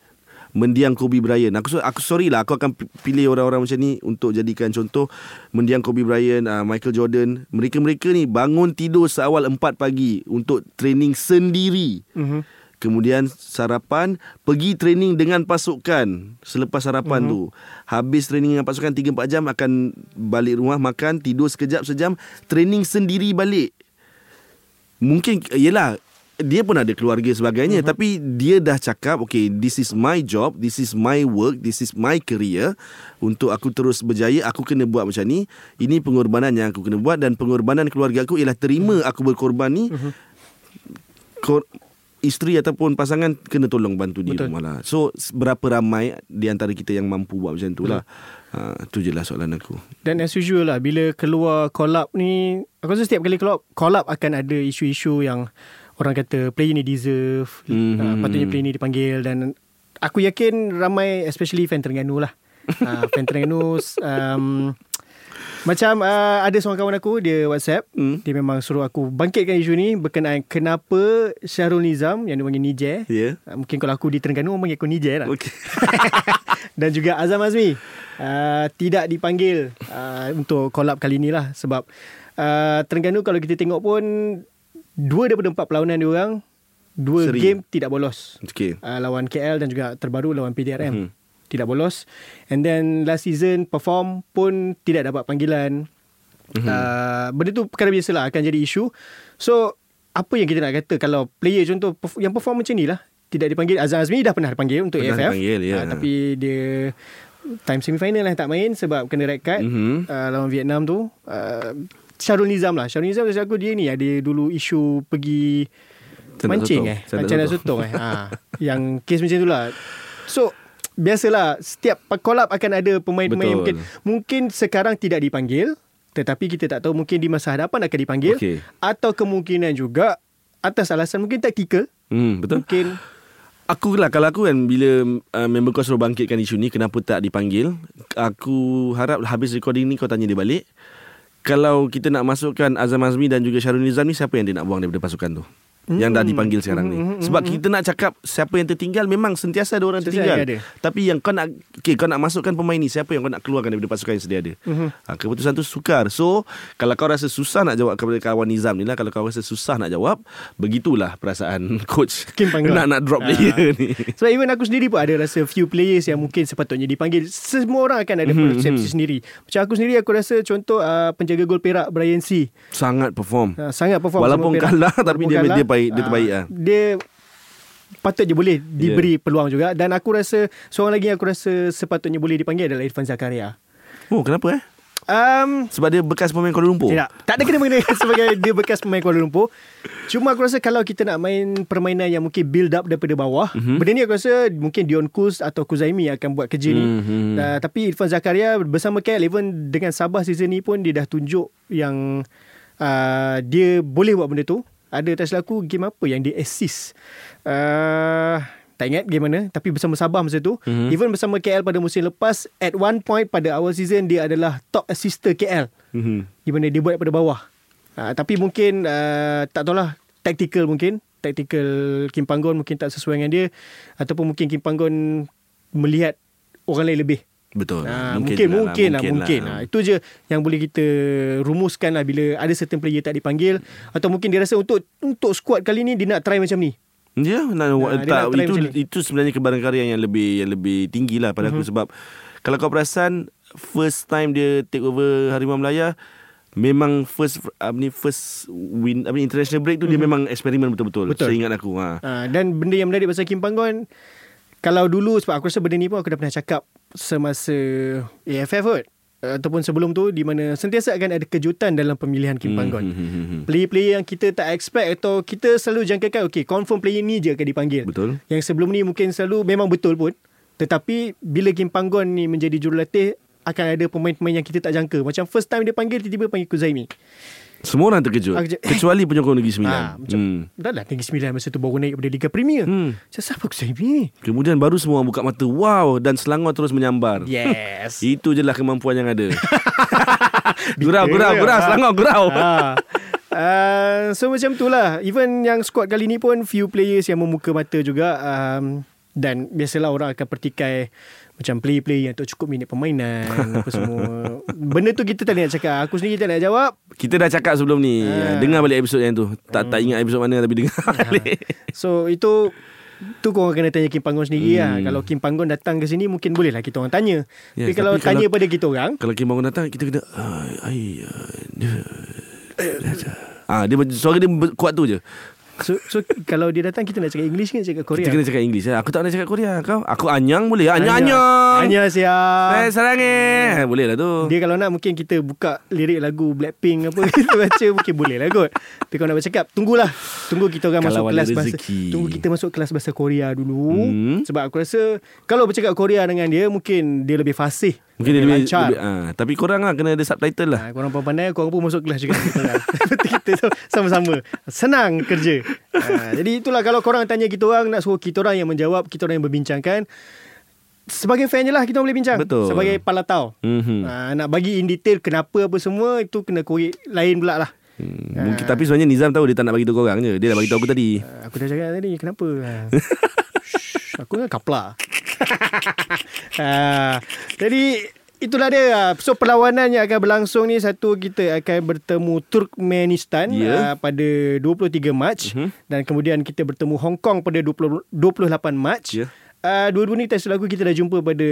mendiang Kobe Bryant. Aku aku sorry lah aku akan pi- pilih orang-orang macam ni untuk jadikan contoh. Mendiang Kobe Bryant uh, Michael Jordan mereka-mereka ni bangun tidur seawal 4 pagi untuk training sendiri. Mhm. Kemudian sarapan Pergi training dengan pasukan Selepas sarapan Mhm. mm-hmm. tu Habis training dengan pasukan 3-4 jam Akan balik rumah makan Tidur sekejap sejam Training sendiri balik Mungkin Yelah dia pun ada keluarga sebagainya Mhm. mm-hmm. tapi dia dah cakap okay this is my job this is my work this is my career untuk aku terus berjaya aku kena buat macam ni ini pengorbanan yang aku kena buat dan pengorbanan keluarga aku ialah terima Mhm. aku berkorban ni kor- isteri ataupun pasangan kena tolong bantu di Betul. rumah lah. So berapa ramai di antara kita yang mampu buat macam tu lah. Ha, tu je lah soalan aku. Dan as usual lah Bila keluar call up ni Aku rasa setiap kali Call up akan ada isu-isu yang Orang kata player ni deserve Mhm. mm-hmm. uh, Patutnya player ni dipanggil Dan aku yakin ramai Especially fan Terengganu lah uh, Fan Terengganu um, Macam uh, ada seorang kawan aku Dia WhatsApp Hmm. Dia memang suruh aku bangkitkan isu ni Berkenaan kenapa Syahrul Nizam Yang dia panggil Nijer Ya. uh, Mungkin kalau aku di Terengganu Orang panggil aku Nijer lah Okey. dan juga Azam Azmi uh, tidak dipanggil uh, untuk call up kali ni lah sebab uh, Terengganu kalau kita tengok pun dua daripada empat perlawanan dia orang dua Seri. game tidak bolos Okey. uh, lawan KL dan juga terbaru lawan PDRM Mhm. Tidak bolos. And then last season perform pun tidak dapat panggilan. Mhm. uh, benda tu perkara biasa lah akan jadi isu. So apa yang kita nak kata kalau player contoh yang perform macam ni lah tidak dipanggil. Azam Azmi dah pernah dipanggil untuk Pernah AFF dipanggil, ya. Ah, tapi dia time semi-final lah tak main sebab kena red card. Mhm. uh, lawan Vietnam tu. Uh, Syarul Nizam lah. Syarul Nizam aku dia ni ada dulu isu pergi mancing sotong. eh. Sendak macam nak sotong. sotong eh. Ha, yang kes macam tu lah. So biasalah setiap call up akan ada pemain-pemain Betul. mungkin. Mungkin sekarang tidak dipanggil tetapi kita tak tahu mungkin di masa hadapan akan dipanggil. Okey. atau kemungkinan juga atas alasan mungkin taktikal. Hmm, betul. mungkin. Aku lah kalau aku kan bila uh, member kau suruh bangkitkan isu ni kenapa tak dipanggil? Aku harap habis recording ni kau tanya dia balik. Kalau kita nak masukkan Azam Azmi dan juga Syarul Nizam ni siapa yang dia nak buang daripada pasukan tu yang dah dipanggil sekarang ni sebab kita nak cakap siapa yang tertinggal memang sentiasa ada orang Sentiasa tertinggal ada. tapi yang kau nak okay, kau nak masukkan pemain ni siapa yang kau nak keluarkan daripada pasukan yang sedia ada Mhm. ha, keputusan tu sukar so kalau kau rasa susah nak jawab kepada kawan Nizam ni lah kalau kau rasa susah nak jawab begitulah perasaan coach nak nak drop Ah. player ni Sebab even aku sendiri pun ada rasa few players yang mungkin sepatutnya dipanggil. Semua orang akan ada Mhm, persepsi sendiri. Macam aku sendiri aku rasa contoh uh, penjaga gol Perak Brian C. sangat perform Uh, sangat perform Walaupun kalah, tapi Walaupun dia- dia baik- dia ah, terbaik lah. Dia patut je boleh diberi peluang juga dan aku rasa seorang lagi yang aku rasa sepatutnya boleh dipanggil adalah Irfan Zakaria. oh kenapa eh Um, sebab dia bekas pemain Kuala Lumpur tidak, tak ada kena mengena sebagai dia bekas pemain Kuala Lumpur. Cuma aku rasa kalau kita nak main permainan yang mungkin build up daripada bawah, Mhm. mm-hmm. benda ni aku rasa mungkin Dion Kus atau Kuzaimi akan buat kerja ni. Mhm. Uh, tapi Irfan Zakaria bersama KL even dengan Sabah season ni pun dia dah tunjuk yang uh, dia boleh buat benda tu. Ada tak silap aku game apa yang dia assist. Uh, tak ingat game mana tapi bersama Sabah masa tu Mhm. even bersama KL pada musim lepas at one point pada awal season dia adalah top assister KL Mhm. di mana dia buat daripada bawah. Uh, tapi mungkin uh, tak tahulah tactical mungkin tactical Kim Panggon mungkin tak sesuai dengan dia ataupun mungkin Kim Panggon melihat orang lain lebih. Betul Ha, mungkin mungkin lah, mungkin lah mungkin. Ha, itu je yang boleh kita rumuskan lah bila ada certain player tak dipanggil atau mungkin dia rasa untuk untuk squad kali ni dia nak try macam ni. Ya, Ha, dia tak, itu. Mhm. itu sebenarnya kebaran karya yang lebih yang lebih tinggi lah pada aku sebab kalau kau perasan first time dia take over Harimau Melaya memang first apa ni first win apa ni, international break tu dia memang eksperimen betul-betul. Mhm. Betul. Seingat aku. Ha. Ha, dan benda yang menarik pasal Kim Panggon kalau dulu sebab aku rasa benda ni pun aku dah pernah cakap semasa AFF kot. ataupun sebelum tu di mana sentiasa akan ada kejutan dalam pemilihan Kim Panggon. Hmm, hmm, hmm, hmm. Player-player yang kita tak expect atau kita selalu jangkakan okay confirm player ni je akan dipanggil. Betul. Yang sebelum ni mungkin selalu memang betul pun. Tetapi bila Kim Panggon ni menjadi jurulatih akan ada pemain-pemain yang kita tak jangka. Macam first time dia panggil tiba-tiba panggil Kuzaimi. Semua orang terkejut. Ah. Kecuali penyokong Negeri Sembilan. Ha, macam hmm. dah lah Negeri Sembilan masa tu baru naik daripada Liga Premier. Hmm. Macam siapa Kuzaimi ni? Kemudian baru semua orang buka mata. Wow. Dan Selangor terus menyambar. Yes. Itu je lah kemampuan yang ada. gurau, gurau, ke? gurau. Selangor, gurau. ha. Uh, so macam tu lah Even yang squad kali ni pun Few players yang membuka mata juga um, Dan biasalah orang akan pertikai Macam player-player yang tak cukup minit permainan Apa semua Benda tu kita tak nak cakap Aku sendiri tak nak jawab Kita dah cakap sebelum ni. Ah. Dengar balik episod yang tu. Tak tak ingat episod mana tapi dengar balik. So itu Tu korang kena tanya Kim Panggon sendiri lah Hmm. Kalau Kim Panggon datang ke sini Mungkin boleh lah kita orang tanya Ya, Tapi kalau tapi tanya kalau- pada kita orang Kalau Kim Bangun datang kita kena ai ai dia Ah dia suara dia kuat tu je. So, so kalau dia datang Kita nak cakap English ke Cakap Korea Kita kena cakap English. Aku tak nak cakap Korea. Kau aku anyang boleh. Anyang anyang. Anyang siap Eh sarang eh. Boleh lah tu. Dia kalau nak mungkin kita buka lirik lagu Blackpink apa kita baca mungkin boleh lah kot. Tapi kalau nak bercakap tunggulah. Tunggu kita orang Kalau masuk kelas bahasa. rezeki. Tunggu kita masuk kelas bahasa Korea dulu. Hmm. Sebab aku rasa kalau bercakap Korea dengan dia mungkin dia lebih fasih. Mungkin dia lebih, lancar. lebih ah, tapi korang lah kena ada subtitle lah. Ha, korang pandai korang pun masuk kelas juga orang. Seperti kita sama-sama. Senang kerja. Ha, jadi itulah kalau korang tanya kita orang nak suruh kita orang yang menjawab, kita orang yang berbincangkan. Sebagai fan je lah kita boleh bincang. Betul. Sebagai palatau. Mhm. Ha, nak bagi in detail kenapa apa semua itu kena korek lain pula lah. Hmm, Mungkin tapi sebenarnya Nizam tahu dia tak nak bagi tahu korang je. Dia dah bagi tahu aku tadi. Ha, aku dah cakap tadi kenapa? Aku kan kapla. ha, jadi itulah dia. So perlawanan yang akan berlangsung ni satu kita akan bertemu Turkmenistan Ya. uh, pada 23 Mac Mhm. dan kemudian kita bertemu Hong Kong pada 20, 28 Mac. Ya. Uh, dua-dua ni tak selaku kita dah jumpa pada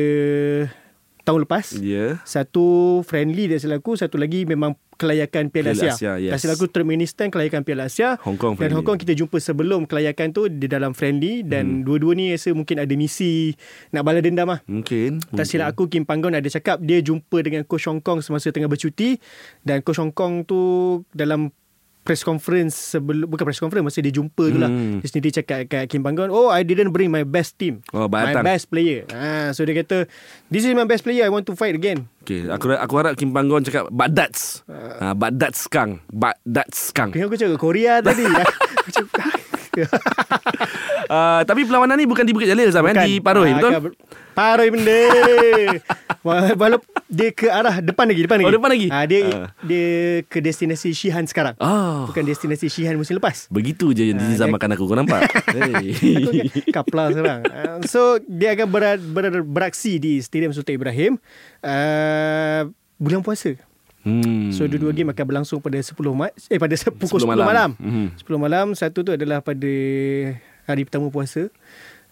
tahun lepas. Ya. Satu friendly dan selaku Satu lagi memang kelayakan Piala Piala Asia, Asia, yes. Dan selaku Turkmenistan kelayakan Piala Asia Hong Kong Dan friendly. Hong Kong kita jumpa sebelum kelayakan tu Di dalam friendly Dan hmm. dua-dua ni rasa mungkin ada misi Nak balas dendam lah Mungkin. tak silap aku Kim Panggon ada cakap Dia jumpa dengan Coach Hong Kong Semasa tengah bercuti Dan Coach Hong Kong tu Dalam press conference sebelum bukan press conference masa dia jumpa tu lah Hmm. dia sendiri cakap kat Kim Panggon oh I didn't bring my best team Oh, my best player ha, so dia kata this is my best player I want to fight again Okay, aku aku harap Kim Panggon cakap Badats. Ha, Badats kang. Badats kang. Kira aku cakap Korea tadi Macam Uh, tapi perlawanan ni bukan di Bukit Jalil Zam kan? Di Paroi, Ah, betul? ber- Paroi benda Wa- Walaupun dia ke arah depan lagi Depan lagi Oh, depan lagi? ha, Dia Ah. dia ke destinasi Shihan sekarang Oh. Bukan destinasi Shihan musim lepas Begitu je yang Nizam dia- makan aku. Kau nampak? hey. Kapla sekarang uh, So dia akan ber, ber, beraksi Di Stadium Sultan Ibrahim uh, Bulan puasa Hmm. So dua-dua game akan berlangsung pada 10 Mac Eh pada se- pukul 10 10 malam. malam, Mhm. 10 malam Satu tu adalah pada Hari pertama puasa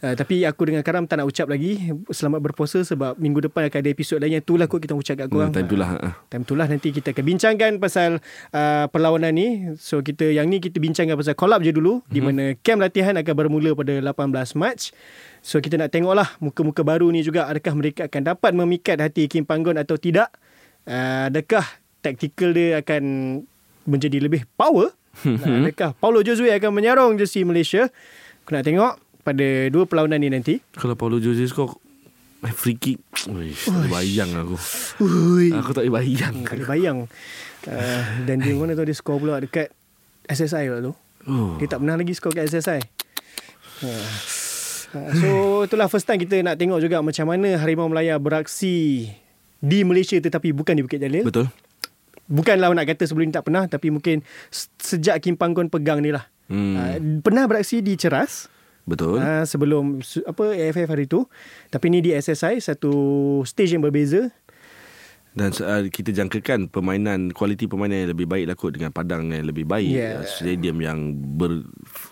Uh, tapi aku dengan Karam tak nak ucap lagi Selamat berpuasa Sebab minggu depan akan ada episod lain Yang itulah kot kita ucap kat korang Hmm, time tu lah. Ha. Time itulah nanti kita akan bincangkan pasal uh, perlawanan ni. So kita yang ni kita bincangkan pasal collab je dulu mm-hmm. di mana camp latihan akan bermula pada 18 Mac. So kita nak tengoklah muka-muka baru ni juga adakah mereka akan dapat memikat hati Kim Panggon atau tidak. Uh, adakah taktikal dia akan menjadi lebih power? Uh, adakah Paulo Josue akan menyarong jersey Malaysia? Aku nak tengok pada dua perlawanan ni nanti. Kalau Paulo Jose skor eh, free kick. Uish, tak boleh bayang aku. Ui. Aku tak boleh bayang. Tak boleh bayang. Uh, dan dia mana tahu dia skor pula dekat SSI pula tu. Oh. Dia tak pernah lagi skor kat SSI. Uh, so itulah first time kita nak tengok juga macam mana Harimau Melaya beraksi di Malaysia tetapi bukan di Bukit Jalil. Betul. Bukanlah nak kata sebelum ni tak pernah tapi mungkin sejak Kim Panggon pegang ni lah. Hmm. Uh, pernah beraksi di Ceras Betul. uh, sebelum apa AFF hari tu tapi ni di SSI satu stage yang berbeza Dan uh, kita jangkakan permainan kualiti permainan yang lebih baik lah kot dengan padang yang lebih baik. Yeah. Uh, stadium yang ber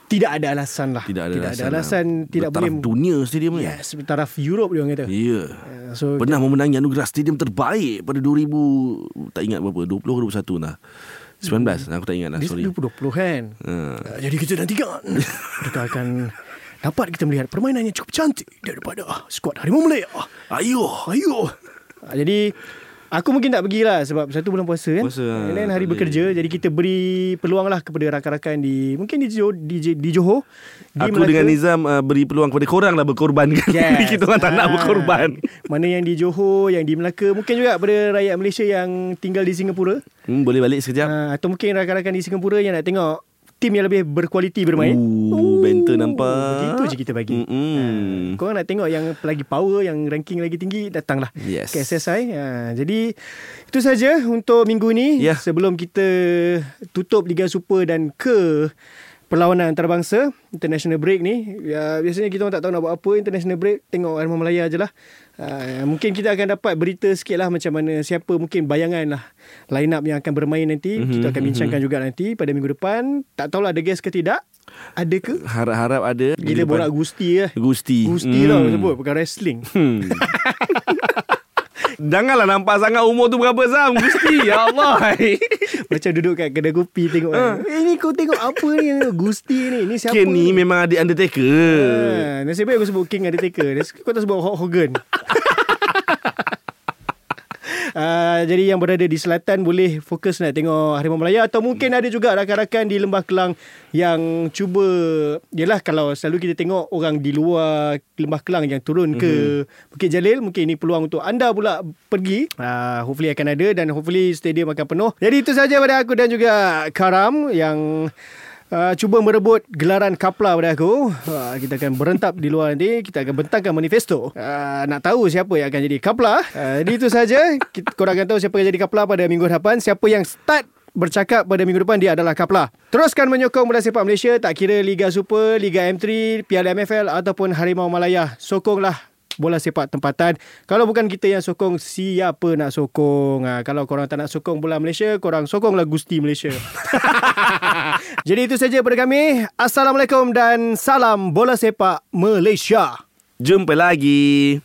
tidak ada alasan lah tidak ada tidak alasan, ada alasan lah. tidak Bertaraf boleh dunia stadium ni. Yes, taraf Europe dia orang kata. Ya. Uh, so Pernah memenangi anugerah stadium terbaik pada 2000 tak ingat berapa 20 ke 21 lah. 19 aku tak ingat lah dia sorry. 2020 kan. Ha. Uh, jadi kita nantikan. Adakah akan dapat kita melihat permainan yang cukup cantik daripada skuad Harimau Malaya. Ayo. Ayo. Uh, jadi Aku mungkin tak pergilah sebab satu bulan puasa kan. Puasa, And then hari bekerja jadi kita beri peluang lah kepada rakan-rakan di mungkin di Johor di, di Johor. Di Aku dengan Nizam uh, beri peluang kepada korang lah berkorban kan. Yes. Kita orang tak nak Ah. berkorban. Mana yang di Johor, yang di Melaka, mungkin juga pada rakyat Malaysia yang tinggal di Singapura. Hmm, boleh balik sekejap. Uh, atau mungkin rakan-rakan di Singapura yang nak tengok tim yang lebih berkualiti bermain. Ooh, banter nampak. Begitu je kita bagi. Mm-mm. Korang nak tengok yang lagi power, yang ranking lagi tinggi, datanglah Yes. ke SSI. Ha, jadi itu saja untuk minggu ni. Ya. Sebelum kita tutup Liga Super dan ke perlawanan antarabangsa international break ni ya, biasanya kita orang tak tahu nak buat apa international break tengok Harimau Melaya je lah. Uh, mungkin kita akan dapat berita sikit lah macam mana siapa mungkin bayangan lah line up yang akan bermain nanti. Mm-hmm, kita akan bincangkan mm-hmm. juga nanti pada minggu depan. Tak tahulah ada guest ke tidak ada ke? Harap-harap ada. gila borak Gusti lah Gusti. Gusti lah sebut bukan wrestling. Hmm. Janganlah nampak sangat umur tu berapa Zam. Gusti Ya Allah Macam duduk kat kedai kopi tengok uh. Eh ni kau tengok apa ni? Gusti ni Ni siapa Ken ni memang adik Undertaker. Ha, nasib baik aku sebut King Undertaker. Kau tak sebut Hulk Hogan Uh, jadi yang berada di selatan boleh fokus nak tengok Harimau Melaya atau mungkin ada juga rakan-rakan di Lembah Kelang yang cuba yalah kalau selalu kita tengok orang di luar Lembah Kelang yang turun ke Bukit Jalil mungkin ini peluang untuk anda pula pergi. Uh, hopefully akan ada dan hopefully stadium akan penuh. Jadi itu saja pada aku dan juga Karam yang Uh, cuba merebut gelaran Kapla pada aku. Uh, kita akan berentap di luar nanti. Kita akan bentangkan manifesto. Uh, nak tahu siapa yang akan jadi Kapla. Uh, jadi itu saja. Korang akan tahu siapa yang jadi Kapla pada minggu depan. Siapa yang start bercakap pada minggu depan dia adalah Kapla. Teruskan menyokong bola sepak Malaysia tak kira Liga Super, Liga M3, Piala MFL ataupun Harimau Malaya. Sokonglah bola sepak tempatan. Kalau bukan kita yang sokong, siapa nak sokong? Ha, kalau korang tak nak sokong bola Malaysia, korang sokonglah Gusti Malaysia. Jadi itu saja daripada kami. Assalamualaikum dan salam bola sepak Malaysia. Jumpa lagi